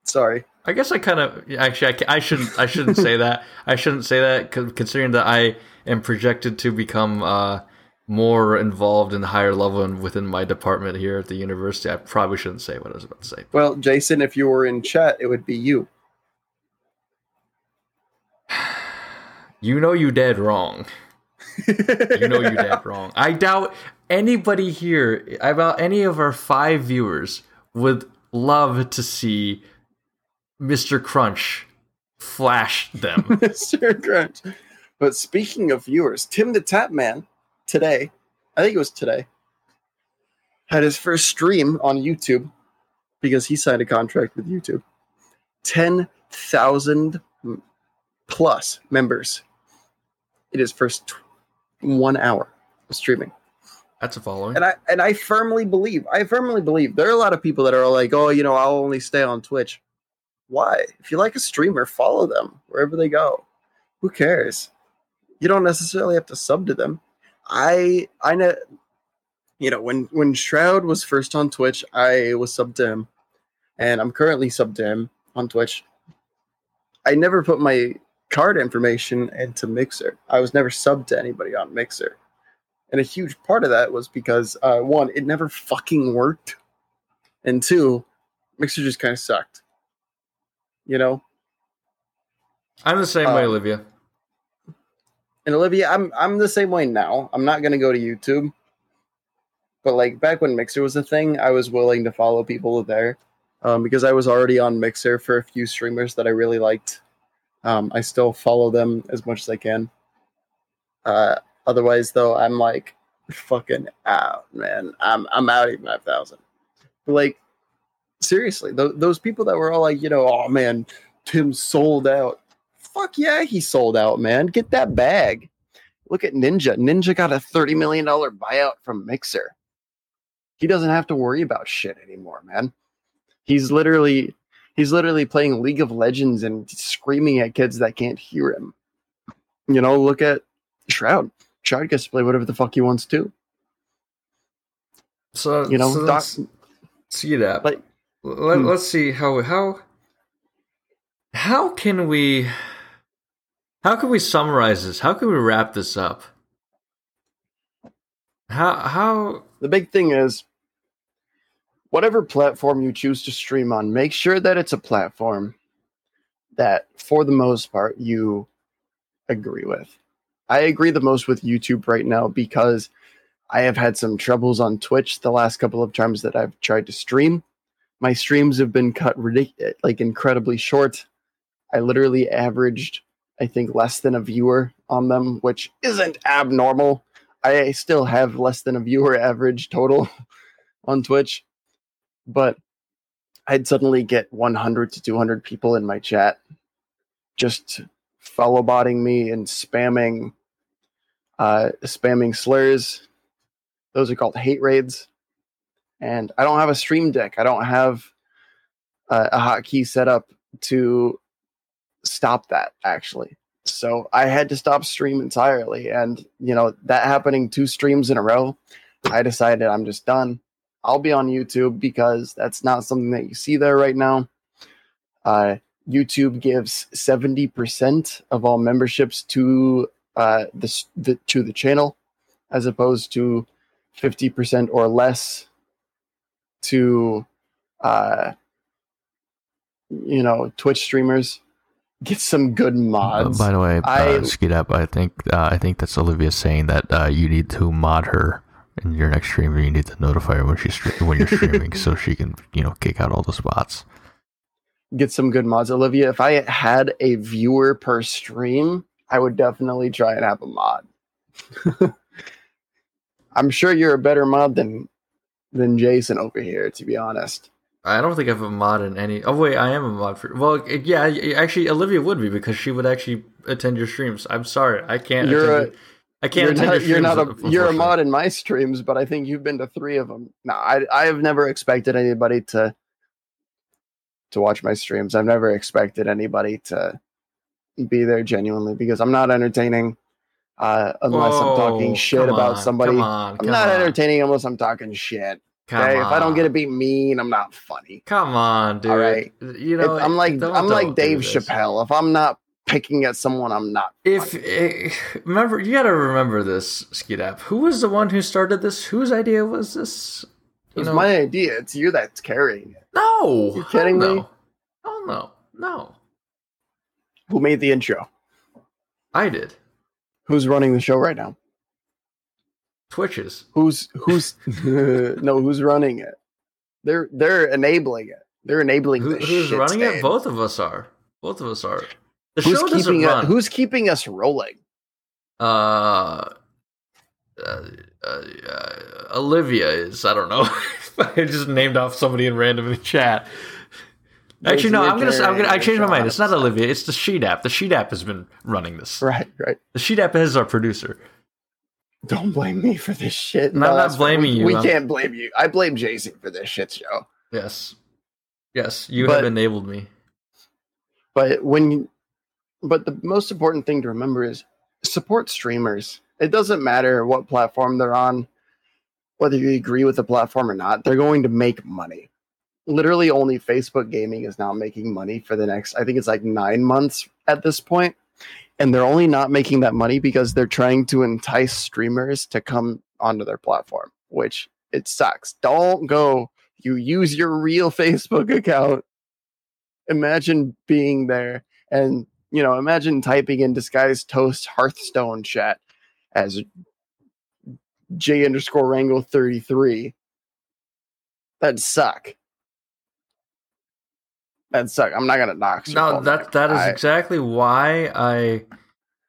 sorry. I guess I kind of actually I, I shouldn't I shouldn't say that I shouldn't say that considering that I am projected to become uh, more involved in the higher level and within my department here at the university. I probably shouldn't say what I was about to say. Well, Jason, if you were in chat, it would be you. You know you dead wrong. You know you dead wrong. I doubt anybody here, about any of our five viewers, would love to see Mr. Crunch flashed them. Mr. Crunch. But speaking of viewers, Tim the Tatman today, I think it was today, had his first stream on YouTube because he signed a contract with YouTube. 10,000 plus members in his first tw- one hour of streaming. That's a following. And I and I firmly believe, I firmly believe there are a lot of people that are like, oh, you know, I'll only stay on Twitch. Why? If you like a streamer, follow them wherever they go. Who cares? You don't necessarily have to sub to them. I I know you know, when when Shroud was first on Twitch, I was sub to him. And I'm currently sub to him on Twitch. I never put my card information into Mixer. I was never subbed to anybody on Mixer. And a huge part of that was because uh, one, it never fucking worked, and two, Mixer just kind of sucked. You know, I'm the same way, Um, Olivia. and Olivia, I'm I'm the same way now. I'm not gonna go to YouTube, but like back when Mixer was a thing, I was willing to follow people there um, because I was already on Mixer for a few streamers that I really liked. Um, I still follow them as much as I can. Uh, otherwise, though, I'm like fucking out, man. I'm I'm out at five thousand. Like seriously, th- those people that were all like, you know, oh man, Tim sold out. Fuck yeah, he sold out, man. Get that bag. Look at Ninja. Ninja got a $30 million buyout from Mixer. He doesn't have to worry about shit anymore, man. He's literally he's literally playing League of Legends and screaming at kids that can't hear him. You know, look at Shroud. Shroud gets to play whatever the fuck he wants to. So You know, so Doc, see that. like Let, Hmm. Let's see how how how can we How can we summarize this? How can we wrap this up? How how The big thing is whatever platform you choose to stream on, make sure that it's a platform that, for the most part, you agree with. I agree the most with YouTube right now because I have had some troubles on Twitch the last couple of times that I've tried to stream. My streams have been cut ridic- like incredibly short. I literally averaged, I think, less than a viewer on them, which isn't abnormal. I still have less than a viewer average total on Twitch, but I'd suddenly get 100 to 200 people in my chat just follow botting me and spamming uh, spamming slurs. Those are called hate raids. And I don't have a stream deck. I don't have uh, a hotkey set up to stop that actually. So I had to stop stream entirely. And, you know, that happening two streams in a row, I decided I'm just done. I'll be on YouTube because that's not something that you see there right now. Uh, YouTube gives 70% of all memberships to uh, the, the to the channel, as opposed to 50% or less to, uh, you know, Twitch streamers. Get some good Uh, mods. by the way, I- uh, Skeet up. I think uh, I think that's Olivia saying that uh, you need to mod her in your next stream. You need to notify her when she's stre- when you're streaming, so she can you know kick out all the spots. get some good mods. Olivia, if I had a viewer per stream, I would definitely try and have a mod. I'm sure you're a better mod than than Jason over here, to be honest. I don't think I have a mod in any. Oh wait, I am a mod for. Well, yeah, actually, Olivia would be because she would actually attend your streams. I'm sorry, I can't. You're attend a- I can't You're attend not, your you're not a you're a mod in my streams, but I think you've been to three of them. No, I I have never expected anybody to to watch my streams. I've never expected anybody to be there genuinely because I'm not entertaining uh, unless I'm talking shit come about on, somebody. Come on, I'm not on, entertaining unless I'm talking shit. Okay, if I don't get to be mean, I'm not funny. Come on, dude. All right. You know, If- I'm like don't- I'm like don't do Dave. Chappelle. If I'm not picking at someone, I'm not. If funny. eh, remember, you got to remember this, Skidap. Who was the one who started this? Whose idea was this? it was my idea. It's you that's carrying it. no. You kidding me? Oh no, no. Who made the intro? I did. Who's running the show right now? Twitches. Who's who's no? Who's running it? They're they're enabling it. They're enabling Who, who's running it? Both of us are. Both of us are. The Who's show doesn't keeping run. us, Who's keeping us rolling? uh, uh, uh, uh, Olivia is. I don't know. I just named off somebody in random in the chat. Actually, no. I'm gonna. say- I'm gonna. I changed my mind. It's not Olivia. It's the Sheet app. The Sheet app has been running this. Right, right. The Sheet app is our producer. Don't blame me for this shit. No, I'm not blaming we, you. We I'm- can't blame you. I blame Jason for this shit show. Yes. Yes, you But- have enabled me. But when you, but the most important thing to remember is support streamers. It doesn't matter what platform they're on, whether you agree with the platform or not, they're going to make money. Literally only Facebook gaming is now making money for the next I think it's like 9 months at this point. And they're only not making that money because they're trying to entice streamers to come onto their platform, which it sucks. Don't go you use your real Facebook account imagine being there and you know imagine typing in disguised toast hearthstone chat as j underscore wrangle 33 that'd suck that'd suck i'm not gonna knock No, that that is I- exactly why I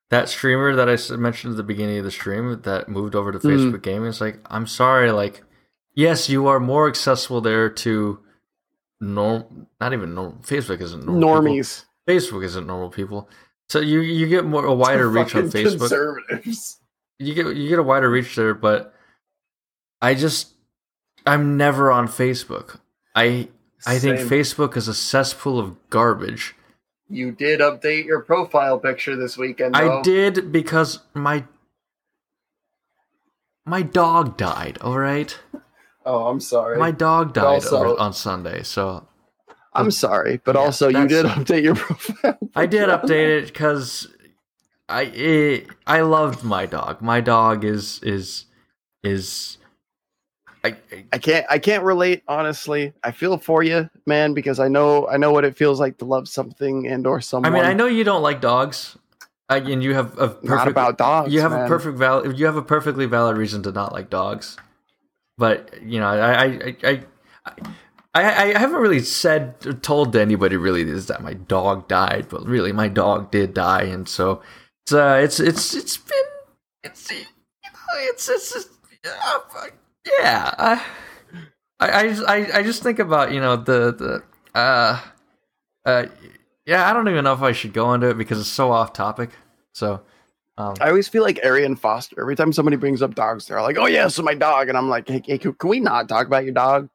that streamer that I mentioned at the beginning of the stream that moved over to Mm. Facebook Gaming. It's like I'm sorry, like yes, you are more accessible there to norm, not even normal. Facebook isn't normal. people. normies Facebook isn't normal people. So you you get more a wider reach on Facebook. conservatives you get you get a wider reach there, but I just I'm never on Facebook. I I think Facebook is a cesspool of garbage. you did update your profile picture this weekend I did because my my dog died. All right, oh i'm sorry my dog died also- over, on Sunday, so i'm sorry but Yeah, also you did update your profile I did update it because I it, I loved my dog. My dog is is is. I, I I can't I can't relate honestly. I feel for you, man, because I know I know what it feels like to love something and or someone. I mean, I know you don't like dogs, I, and you have a perfect, not about dogs. you have a perfect valid you have a perfectly valid reason to not like dogs but you know i i i i, I, I haven't really said or told to anybody really is that my dog died but really my dog did die and so it's uh it's it's it's been it's you know, it's it's just, uh, yeah I, I i just I, I just think about you know the the uh uh yeah i don't even know if i should go into it because it's so off topic so um, I always feel like Arian Foster. Every time somebody brings up dogs, they're like, "Oh yeah, so my dog," and I'm like, "Hey, hey can, can we not talk about your dog?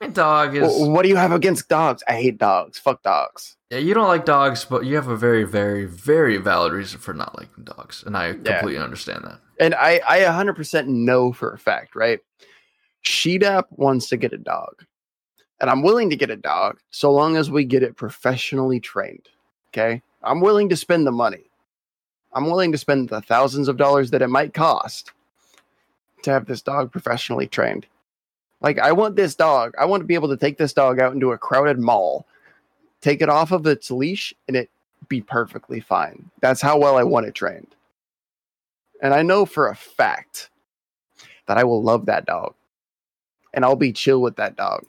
my dog is Wh- what do you have against dogs? I hate dogs. Fuck dogs." Yeah, you don't like dogs, but you have a very, very, very valid reason for not liking dogs, and I Yeah. completely understand that. And I, I 100% know for a fact, right? Sheedap wants to get a dog, and I'm willing to get a dog so long as we get it professionally trained. Okay, I'm willing to spend the money. I'm willing to spend the thousands of dollars that it might cost to have this dog professionally trained. Like, I want this dog. I want to be able to take this dog out into a crowded mall, take it off of its leash, and it be perfectly fine. That's how well I want it trained. And I know for a fact that I will love that dog. And I'll be chill with that dog.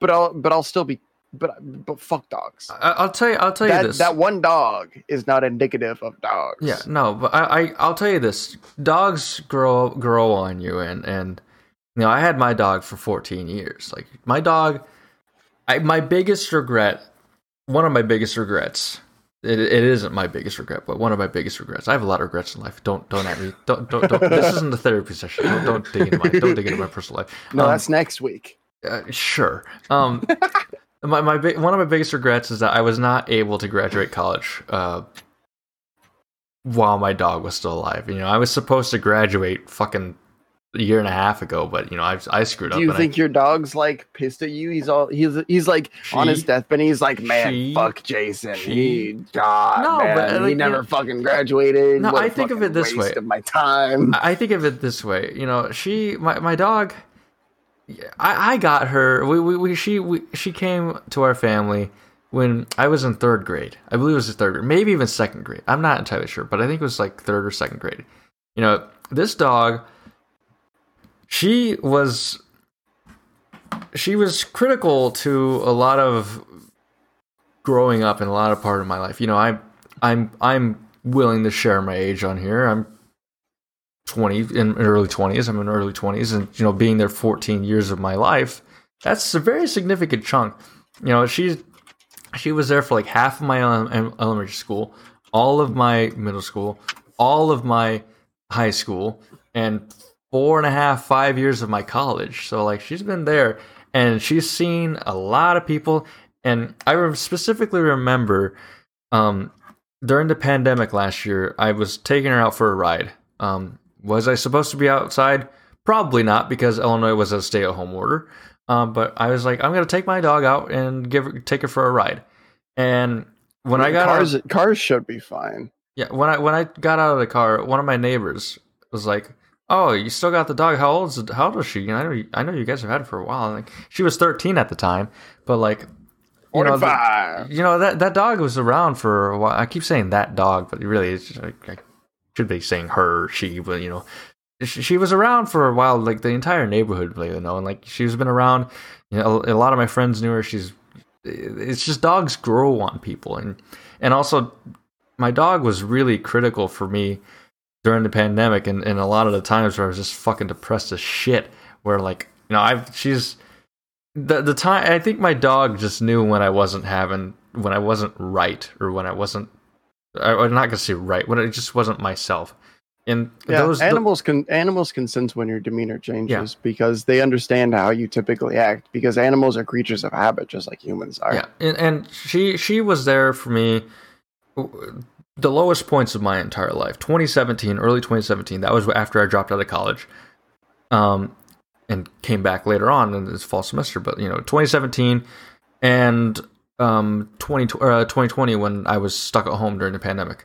But I'll but I'll still be but but fuck dogs. I, I'll tell you. I'll tell you That this. that one dog is not indicative of dogs. yeah, no, but I, I, I'll tell you this. Dogs grow grow on you, and and you know, I had my dog for 14 years. Like my dog, I my biggest regret, one of my biggest regrets. It, it isn't my biggest regret, but one of my biggest regrets. I have a lot of regrets in life. Don't don't at me. Don't don't. don't this isn't the therapy session. Don't, don't dig into my don't dig into my personal life. No, Um, that's next week. Uh, sure. Um, my my big, one of my biggest regrets is that I was not able to graduate college uh, while my dog was still alive. You know, I was supposed to graduate fucking a year and a half ago, but you know, I I screwed up. Do you think your dog's like pissed at you? He's all he's he's like on his deathbed. He's like, man, she- fuck Jason. she- he God, No, man, but, he never know- fucking graduated. No, What I think of it this way. Of my time. I I think of it this way. You know, she my my dog. I, I got her. We, we, we she we, she came to our family when I was in third grade. I believe it was the third grade, maybe even second grade. I'm not entirely sure, but I think it was like third or second grade. You know, this dog. She was. She was critical to a lot of growing up in a lot of part of my life. You know, I I'm I'm willing to share my age on here. I'm 20 in early 20s. I'm in early 20s and you know being there 14 years of my life, that's a very significant chunk. You know, she's she was there for like half of my elementary school, all of my middle school, all of my high school, and four and a half, five years of my college. So like she's been there and she's seen a lot of people. And I specifically remember um, during the pandemic last year, I was taking her out for a ride. Um, was I supposed to be outside? Probably not because Illinois was a stay-at-home order. Um, but I was like, I'm gonna take my dog out and give her, take her for a ride. And when I got cars, out, cars should be fine. yeah, when I when I got out of the car, one of my neighbors was like, "Oh, you still got the dog? How old is? How old is she? You know, I know you, I know you guys have had it for a while. Like she was 13 at the time, but like, you know, the- you know that that dog was around for a while. I keep saying that dog, but really, it's just, like, I should be saying her, she, but you know, she, she was around for a while. Like the entire neighborhood, you know, and like she's been around. You know, a, a lot of my friends knew her. She's. It's just dogs grow on people, and and also, my dog was really critical for me during the pandemic, and, and a lot of the times where I was just fucking depressed as shit. Where like, you know, I've she's the the time I think my dog just knew when I wasn't having when I wasn't right or when I wasn't I, I'm not gonna say right when it just wasn't myself. And Yeah, those animals can animals can sense when your demeanor changes because they understand how you typically act. Because animals are creatures of habit, just like humans are. yeah, and, and she she was there for me. The lowest points of my entire life, 2017, early 2017. That was after I dropped out of college, um, and came back later on in this fall semester. But you know, 2017, and um 20 uh, 2020 when I was stuck at home during the pandemic.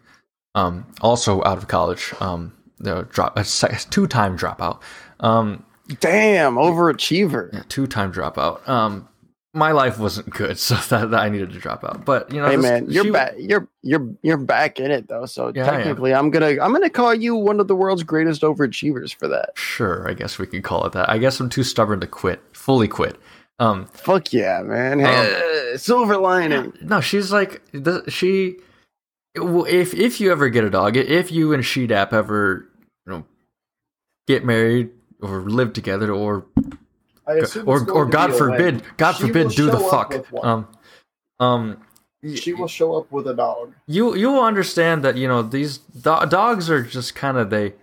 Um, also out of college. Um, you know, drop a two time dropout. Um, Damn, overachiever. yeah, two time dropout. Um, my life wasn't good, so that, that I needed to drop out. But you know, Hey this- man, you're she- back. You're you're you're back in it though. So Yeah, technically, I'm gonna I'm gonna call you one of the world's greatest overachievers for that. Sure, I guess we could call it that. I guess I'm too stubborn to quit, fully quit. Um, Fuck yeah, man. Hey, silver lining. no, she's like the, she. If if you ever get a dog, if you and Sheedap ever you know get married or live together or or or God forbid, when. God She forbid, do the fuck. Um, um, she will show up with a dog. you you will understand that you know these do- dogs are just kind of they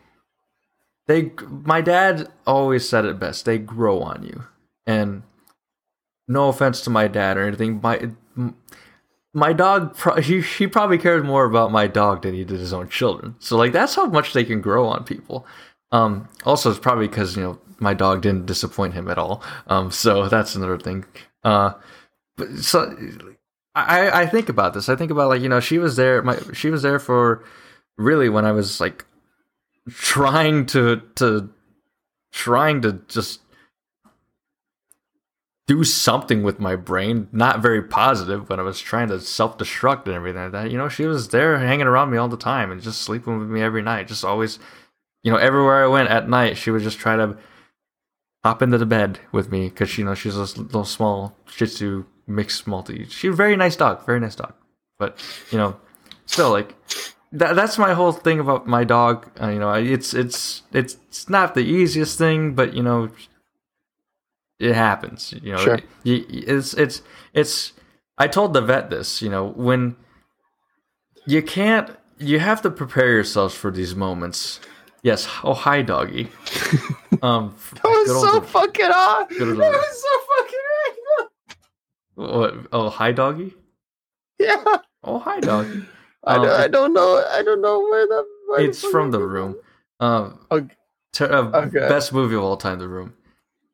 they my dad always said it best they grow on you and no offense to my dad or anything my my dog pro- he, he probably cared more about my dog than he did his own children so like that's how much they can grow on people um also it's probably because you know my dog didn't disappoint him at all um so that's another thing uh but so I, I think about this. I think about like you know she was there. My she was there for really when I was like trying to to trying to just do something with my brain. Not very positive when I was trying to self destruct and everything like that. You know she was there hanging around me all the time and just sleeping with me every night. Just always, you know, everywhere I went at night, she would just try to hop into the bed with me because you know she's a little small Shih Tzu mixed multi. She's a very nice dog, very nice dog. But you know, still like that. That's my whole thing about my dog. Uh, you know, it's it's it's it's not the easiest thing, but you know, it happens. You know, Sure. y- it's it's it's. I told the vet this. You know, when you can't, you have to prepare yourselves for these moments. Yes. Oh, hi, doggy. Um, That was so fucking odd. That was so fucking What? Oh, hi, doggy. Yeah. Oh, hi, doggy. I, Um, don't, I don't know. I don't know where the. Where It's fuck from the room. Um, Okay. ter- uh, Okay. best movie of all time, The Room.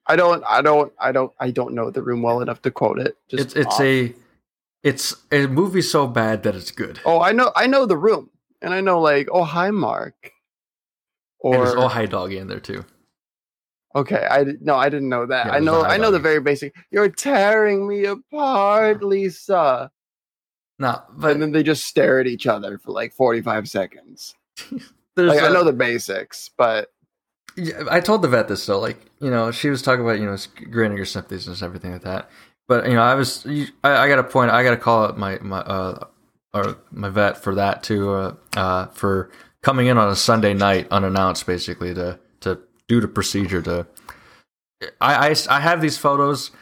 I don't. I don't. I don't. I don't know the room well enough to quote it. Just It's it's off. a it's a movie so bad that it's good. Oh, I know. I know the room, and I know like, oh hi, Mark. Or oh hi doggy in there too. okay, I no, I didn't know that. Yeah, I know. I know the very basic. You're tearing me apart, Lisa. No, but And then they just stare at each other for like 45 seconds. there's Like, I a- know the basics, but Yeah, I told the vet this though. Like, you know, she was talking about you know granting your sympathies and everything like that. But you know, I was I, I got a point. I got to call out my my uh or my vet for that too. Uh, uh, for coming in on a Sunday night unannounced, basically to to do the procedure. To I I, I have these photos.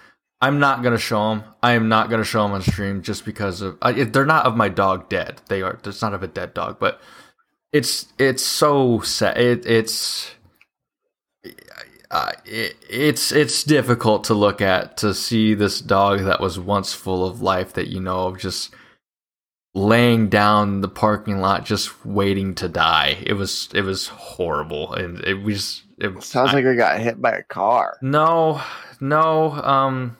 I'm not gonna show them. I am not gonna show them on stream just because of I, they're not of my dog dead. They are. It's not of a dead dog, but it's it's so sad. It, it's uh, it, it's it's difficult to look at to see this dog that was once full of life that you know of just laying down the parking lot just waiting to die. It was it was horrible, and it was it sounds I- like I got hit by a car. no, no. Um,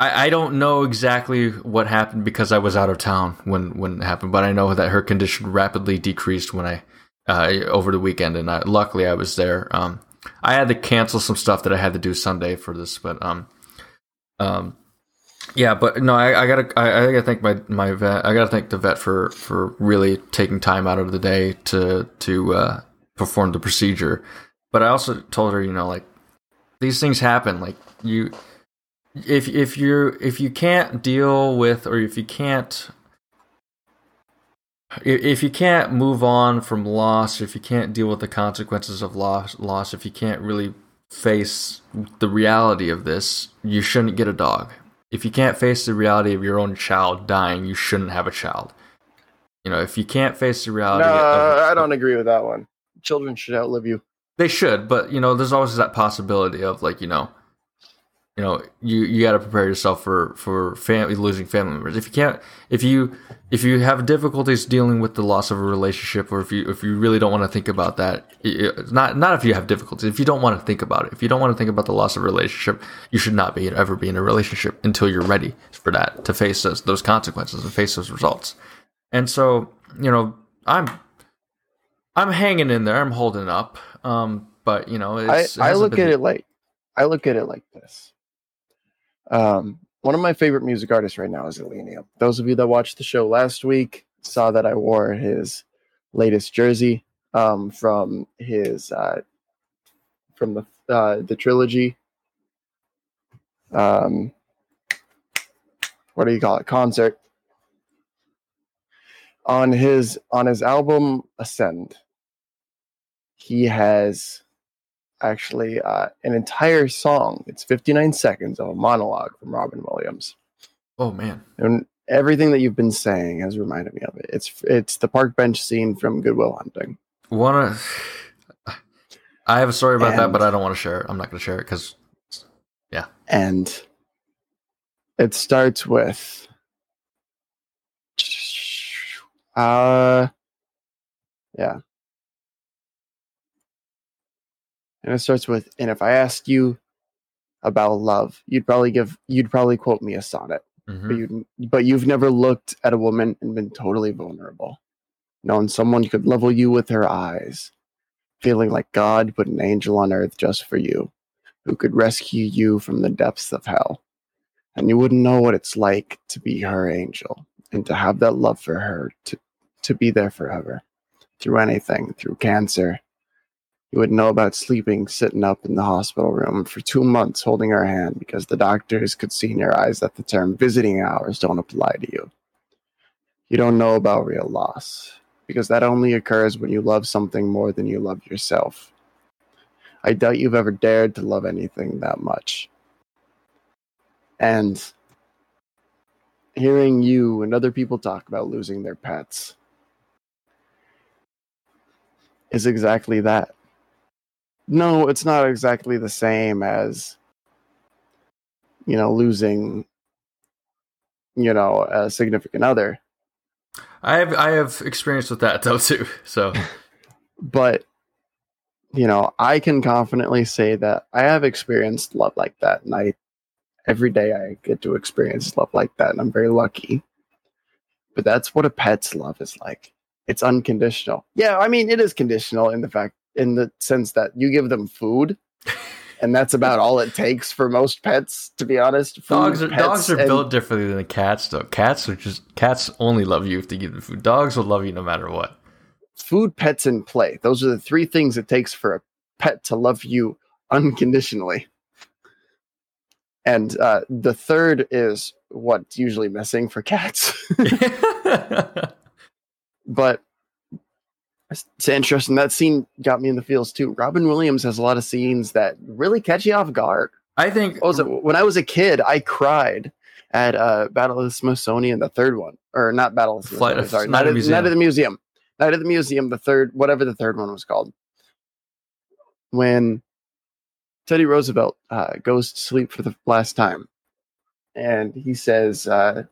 I I don't know exactly what happened because I was out of town when when it happened, but I know that her condition rapidly decreased when I uh, over the weekend, and I, luckily I was there. Um, I had to cancel some stuff that I had to do Sunday for this, but um, um, yeah, but no, I, I gotta I, I gotta thank my my vet. I gotta thank the vet for for really taking time out of the day to to uh, perform the procedure. But I also told her, you know, like these things happen. Like you, if if you're if you can't deal with or if you can't if you can't move on from loss, if you can't deal with the consequences of loss, loss, if you can't really face the reality of this, you shouldn't get a dog. If you can't face the reality of your own child dying, you shouldn't have a child. You know, if you can't face the No, reality, of, I don't agree with that one. Children should outlive you. they should, but you know, there's always that possibility of like, you know, you know you you got to prepare yourself for for family losing family members. If you can't if you if you have difficulties dealing with the loss of a relationship or if you if you really don't want to think about that it- not not if you have difficulties if you don't want to think about it. If you don't want to think about the loss of a relationship you should not be ever be in a relationship until you're ready for that to face those, those consequences and face those results. And so you know i'm i'm hanging in there i'm holding up um but you know I, it's, I look been- at it like I look at it like this. Um, one of my favorite music artists right now is Illenium. Those of you that watched the show last week saw that I wore his latest jersey um, from his uh, from the uh, the trilogy. Um, what do you call it? Concert on his on his album Ascend. He has actually uh, an entire song. It's 59 seconds of a monologue from Robin Williams. oh man And everything that you've been saying has reminded me of it. It's it's the park bench scene from Good Will Hunting. Wanna? I have a story about that, but I don't want to share it. I'm not going to share it because yeah. And it starts with uh yeah. And it starts with and if I asked you about love, you'd probably give you'd probably quote me a sonnet. Mhm. but you but you've never looked at a woman and been totally vulnerable known someone could level you with her eyes feeling like god put an angel on earth just for you who could rescue you from the depths of hell and you wouldn't know what it's like to be her angel and to have that love for her to to be there forever through anything through cancer you wouldn't know about sleeping sitting up in the hospital room for two months holding her hand because the doctors could see in your eyes that the term visiting hours don't apply to you. You don't know about real loss because that only occurs when you love something more than you love yourself. I doubt you've ever dared to love anything that much. And hearing you and other people talk about losing their pets is exactly that no, it's not exactly the same as you know losing you know a significant other, I have I have experience with that though too. So but you know I can confidently say that I have experienced love like that, and I every day I get to experience love like that, and I'm very lucky. But that's what a pet's love is like. It's unconditional. Yeah, I mean it is conditional in the fact in the sense that you give them food and that's about all it takes for most pets to be honest Food, dogs are dogs are and- built differently than cats though. Cats are just cats only love you if they give them food. Dogs will love you no matter what. food pets and play those are the three things it takes for a pet to love you unconditionally and uh, the third is what's usually missing for cats but it's interesting that scene got me in the feels too robin williams has a lot of scenes that really catch you off guard I think it? When I was a kid, I cried at uh, Battle of the Smithsonian, the third one, or not Battle of the Flight Smithsonian. sorry, Night Night, of. Night of the Museum. Night of the Museum, the third, whatever the third one was called. When Teddy Roosevelt uh, goes to sleep for the last time, and he says uh,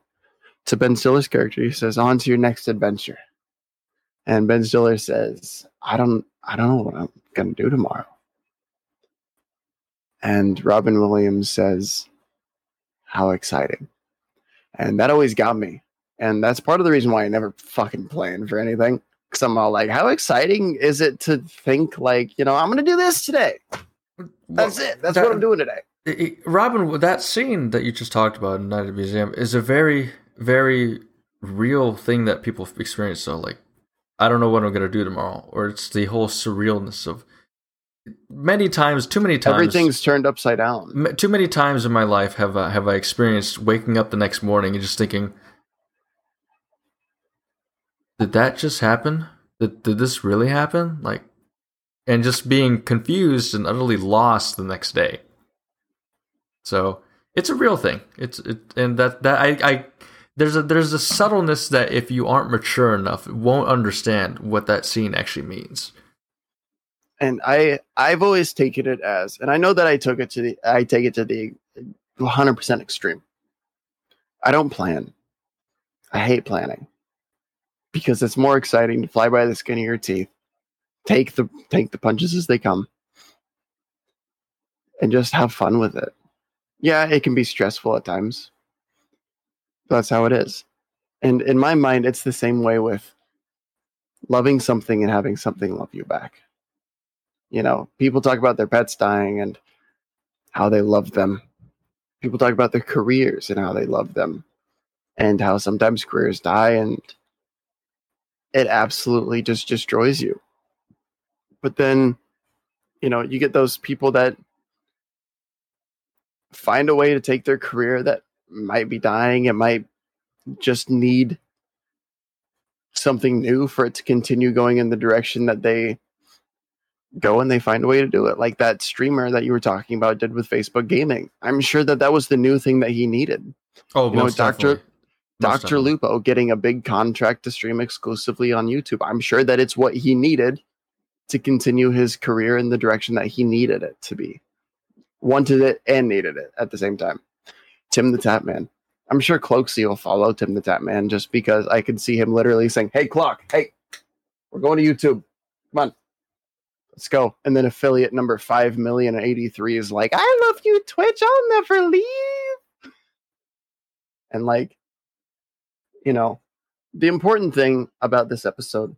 to Ben Stiller's character, he says, "On to your next adventure." And Ben Stiller says, "I don't, I don't know what I'm gonna do tomorrow." And Robin Williams says, How exciting. And that always got me. And that's part of the reason why I never fucking plan for anything. Because I'm all like, How exciting is it to think, like, you know, I'm going to do this today? That's it. That's what I'm doing today. It- Robin, that scene that you just talked about in Night of the Museum is a very, very real thing that people experience. So, like, I don't know what I'm going to do tomorrow, or it's the whole surrealness of many times, too many times. Everything's turned upside down. Too many times in my life have uh, have I experienced waking up the next morning and just thinking, "Did that just happen? Did did this really happen?" Like, and just being confused and utterly lost the next day. So it's a real thing. It's it, and that that I I there's a there's a subtleness that if you aren't mature enough, won't understand what that scene actually means. and I I've always taken it as, and I know that I took it to the I take it to the 100% extreme. I don't plan. I hate planning because it's more exciting to fly by the skin of your teeth, take the take the punches as they come, and just have fun with it. Yeah, it can be stressful at times. That's how it is. And in my mind, it's the same way with loving something and having something love you back. You know, people talk about their pets dying and how they love them. People talk about their careers and how they love them and how sometimes careers die and it absolutely just destroys you. But then, you know, you get those people that find a way to take their career that might be dying, it might just need something new for it to continue going in the direction that they go and they find a way to do it like that streamer that you were talking about did with facebook gaming. I'm sure that that was the new thing that he needed. Oh, you know dr dr lupo getting a big contract to stream exclusively on youtube. I'm sure that it's what he needed to continue his career in the direction that he needed it to be. Wanted it and needed it at the same time Tim the Tatman. I'm sure cloakzy will follow Tim the Tatman just because i can see him literally saying hey clock hey we're going to youtube. Come on. Let's go. And then affiliate number 5 million and 83 is like i love you twitch. I'll never leave. And like you know the important thing about this episode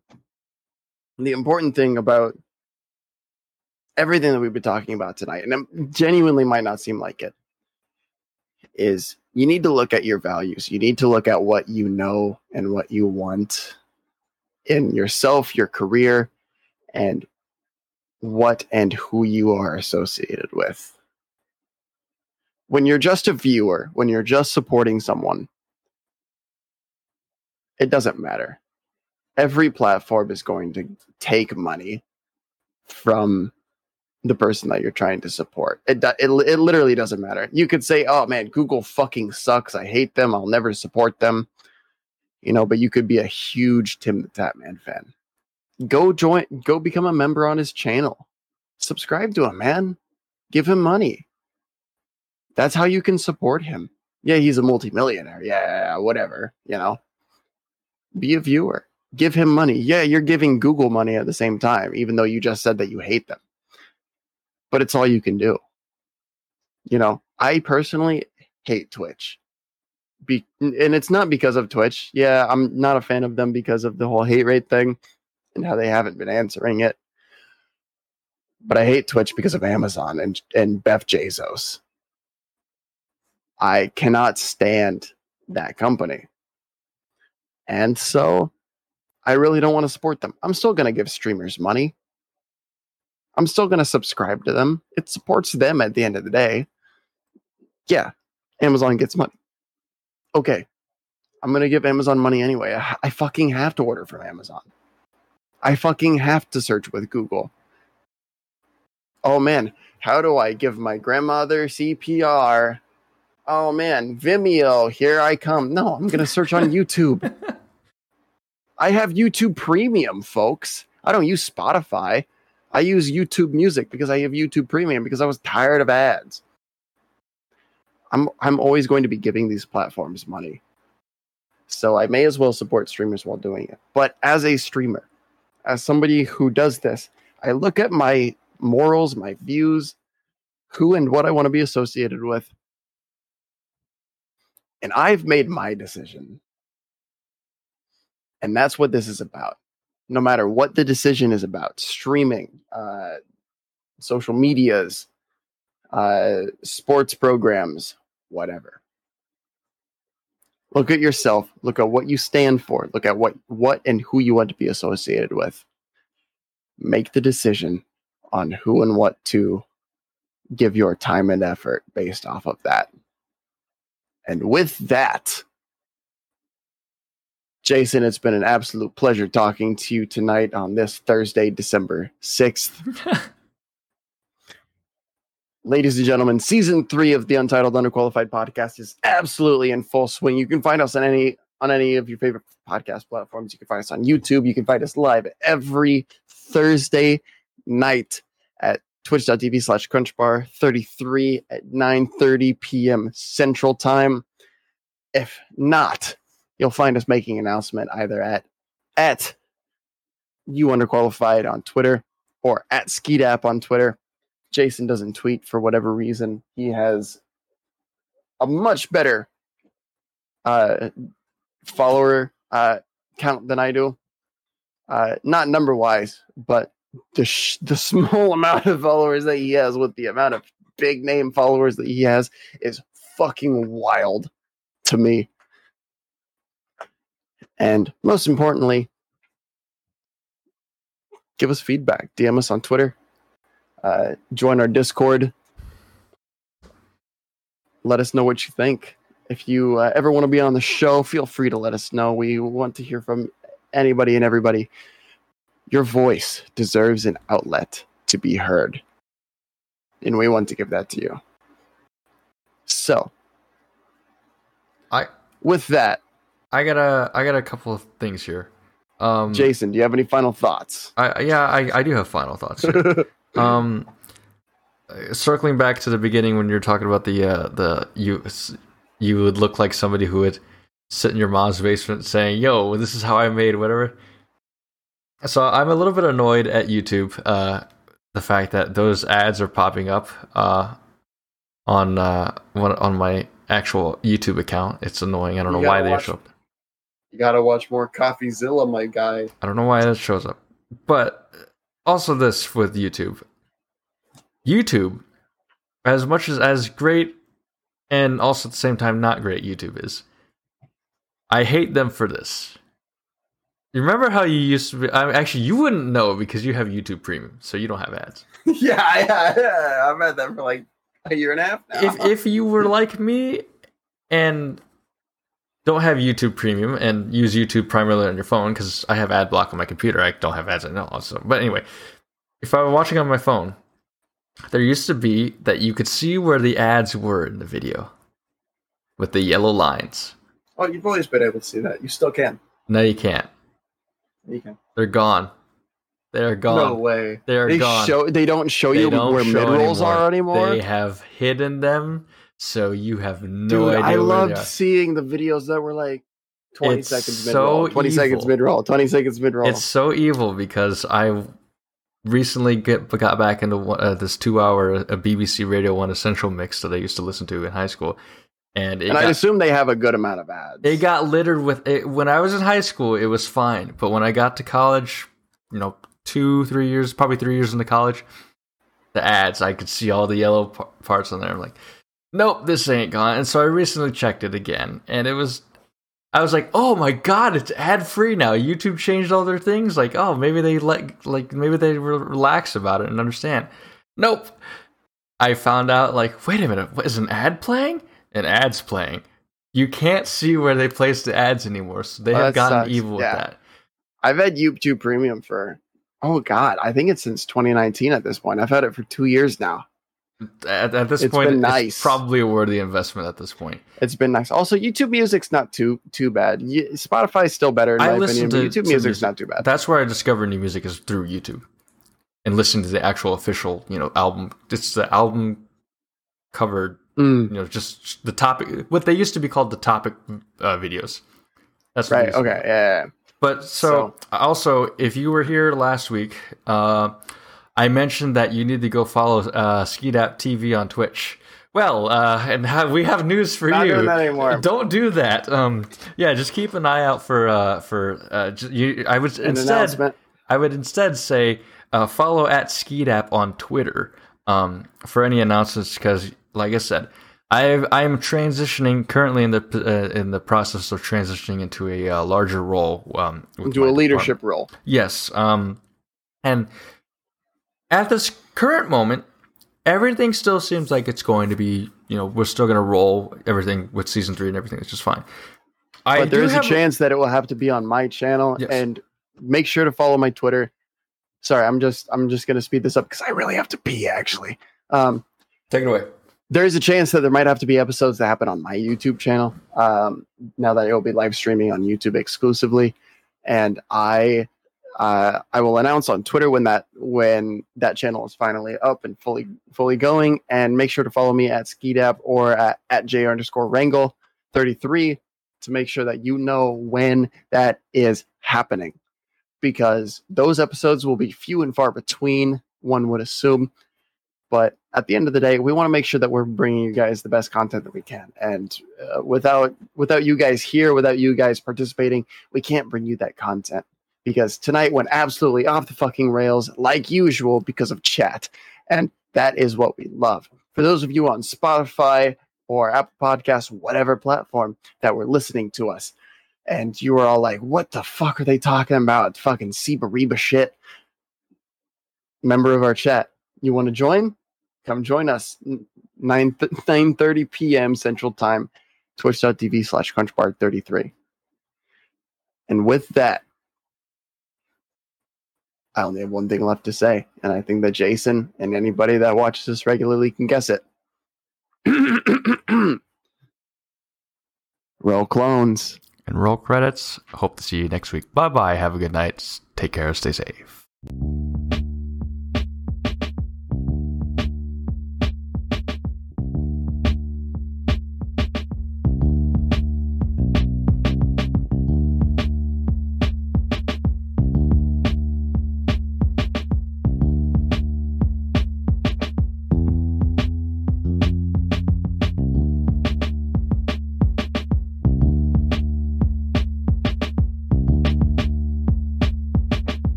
the important thing about everything that we've been talking about tonight and genuinely might not seem like it is you need to look at your values. You need to look at what you know and what you want in yourself your career and what and who you are associated with. When you're just a viewer when you're just supporting someone it doesn't matter. Every platform is going to take money from the person that you're trying to support. It, it it literally doesn't matter. You could say, "Oh man, Google fucking sucks. I hate them. I'll never support them." You know, but you could be a huge Tim the Tatman fan. Go join go become a member on his channel. Subscribe to him, man. Give him money. That's how you can support him. Yeah, he's a multimillionaire. Yeah, whatever, you know. Be a viewer. Give him money. Yeah, you're giving Google money at the same time, even though you just said that you hate them but it's all you can do. You know, I personally hate Twitch. Be- and it's not because of Twitch. Yeah, I'm not a fan of them because of the whole hate raid thing and how they haven't been answering it. But I hate Twitch because of Amazon and and Jeff Bezos. I cannot stand that company. And so I really don't want to support them. I'm still going to give streamers money. I'm still going to subscribe to them. It supports them at the end of the day. Yeah, Amazon gets money. Okay, I'm going to give Amazon money anyway. I, I fucking have to order from Amazon. I fucking have to search with Google. Oh man, how do I give my grandmother CPR? Oh man, Vimeo, here I come. No, I'm going to search on YouTube. I have YouTube Premium, folks. I don't use Spotify. I use YouTube Music because I have YouTube Premium because I was tired of ads. I'm I'm always going to be giving these platforms money. So I may as well support streamers while doing it. But as a streamer, as somebody who does this, I look at my morals, my views, who and what I want to be associated with. And I've made my decision. And that's what this is about no matter what the decision is about streaming uh, social medias uh, sports programs whatever. Look at yourself. Look at what you stand for. Look at what what and who you want to be associated with. Make the decision on who and what to give your time and effort based off of that. And with that Jason, it's been an absolute pleasure talking to you tonight on this Thursday, December 6th. Ladies and gentlemen, season three of the Untitled Underqualified podcast is absolutely in full swing. You can find us on any on any of your favorite podcast platforms. You can find us on YouTube. You can find us live every Thursday night at twitch.tv slash crunchbar 33 at 9.30 p.m. Central Time. If not, you'll find us making announcement either at at you underqualified on Twitter or at Skeedap on Twitter. Jason doesn't tweet for whatever reason. He has a much better uh, follower uh, count than I do. Uh, not number wise, but the sh- the small amount of followers that he has with the amount of big name followers that he has is fucking wild to me. And most importantly, give us feedback. DM us on Twitter. Uh, join our Discord. Let us know what you think. If you uh, ever want to be on the show, feel free to let us know. We want to hear from anybody and everybody. Your voice deserves an outlet to be heard. And we want to give that to you. So, I with that, I got a I got a couple of things here. Um, Jason, do you have any final thoughts? I yeah I, I do have final thoughts. Um, circling back to the beginning when you're talking about the uh, the you you would look like somebody who would sit in your mom's basement saying, "Yo, this is how I made whatever." So I'm a little bit annoyed at YouTube. Uh, the fact that those ads are popping up uh, on uh, on my actual YouTube account. It's annoying. I don't You know why gotta they watch- show up. You gotta watch more CoffeeZilla, my guy. I don't know why that shows up. But also this with YouTube. YouTube, as much as as great and also at the same time not great YouTube is, I hate them for this. You remember how you used to be? I actually, you wouldn't know because you have YouTube Premium, so you don't have ads. yeah, yeah, yeah. I've had that for like a year and a half now. if if you were like me and don't have YouTube Premium and use YouTube primarily on your phone because I have ad block on my computer, I don't have ads on it also. But anyway, if I were watching on my phone, there used to be that you could see where the ads were in the video with the yellow lines. oh, you've always been able to see that. You still can. No, you can't. You can. They're gone. They're gone. No way. They are They gone. show. They don't show They you don't where show mid rolls are anymore. They have hidden them, so you have no Dude, idea I loved seeing the videos that were like twenty It's seconds mid so roll, twenty seconds mid roll, twenty seconds mid roll. It's so evil because I recently get got back into one- uh, this two-hour uh, BBC Radio One Essential mix that I used to listen to in high school, and and I assume they have a good amount of ads. it got littered with it. When I was in high school, it was fine, but when I got to college, you know, two, three years, probably three years into college, the ads I could see all the yellow p- parts on there. I'm like, nope, this ain't gone. And so I recently checked it again, and it was. I was like, "Oh my god, it's ad free now." YouTube changed all their things. Like, oh, maybe they like, like, maybe they re- relax about it and understand. Nope. I found out, like, wait a minute, what, is an ad playing? An ad's playing. You can't see where they place the ads anymore, so they Oh, have gotten sucks. evil with that. I've had YouTube Premium for oh god, I think it's since 2019 at this point. I've had it for two years now. At, at this It's point, been it's nice. probably a worthy investment at this point. It's been nice. Also, YouTube Music's not too too bad. Y- Spotify's still better in I my listen opinion. to- YouTube Music's music. not too bad. That's where I discover new music is through YouTube, and listen to the actual official, you know, album. It's the album covered, Mm, you know, just the topic. What they used to be called the topic uh, videos. That's right. used to be Okay. Yeah. yeah. But so, also, if you were here last week, uh, I mentioned that you need to go follow uh, TV on Twitch. Well, uh, and ha- we have news for Not you. doing that anymore. Don't do that. Um, yeah, just keep an eye out for uh, for uh, you. I would An instead announcement. I would instead say uh, follow at Skeedap on Twitter um, for any announcements because, like I said, I I am transitioning currently in the uh, in the process of transitioning into a uh, larger role um, with Into my a department. leadership role. Yes. Um, and at this current moment, everything still seems like it's going to be. You know, we're still going to roll everything with season three and everything. It's just fine. I but there is a chance that it will have to be on my channel Yes. and make sure to follow my twitter sorry i'm just i'm just going to speed this up because i really have to pee actually um, Take it away. there is a chance that there might have to be episodes that happen on my youtube channel um, now that it will be live streaming on youtube exclusively and i Uh, I will announce on Twitter when that when that channel is finally up and fully fully going. And make sure to follow me at Skeedap or at, at J underscore Wrangle thirty three to make sure that you know when that is happening, because those episodes will be few and far between. One would assume, but at the end of the day, we want to make sure that we're bringing you guys the best content that we can. And uh, without without you guys here, without you guys participating, we can't bring you that content because tonight went absolutely off the fucking rails like usual because of chat. And that is what we love. For those of you on Spotify or Apple Podcasts, whatever platform that were listening to us, and you were all like, what the fuck are they talking about? Fucking Siba Reba shit. Member of our chat, you want to join? Come join us. 9 9.30 p.m. Central Time, twitch.tv slash crunchbar33. And with that, I only have one thing left to say, and I think that Jason and anybody that watches this regularly can guess it. Roll clones. And roll credits. Hope to see you next week. Bye bye. Have a good night. Take care. Stay safe.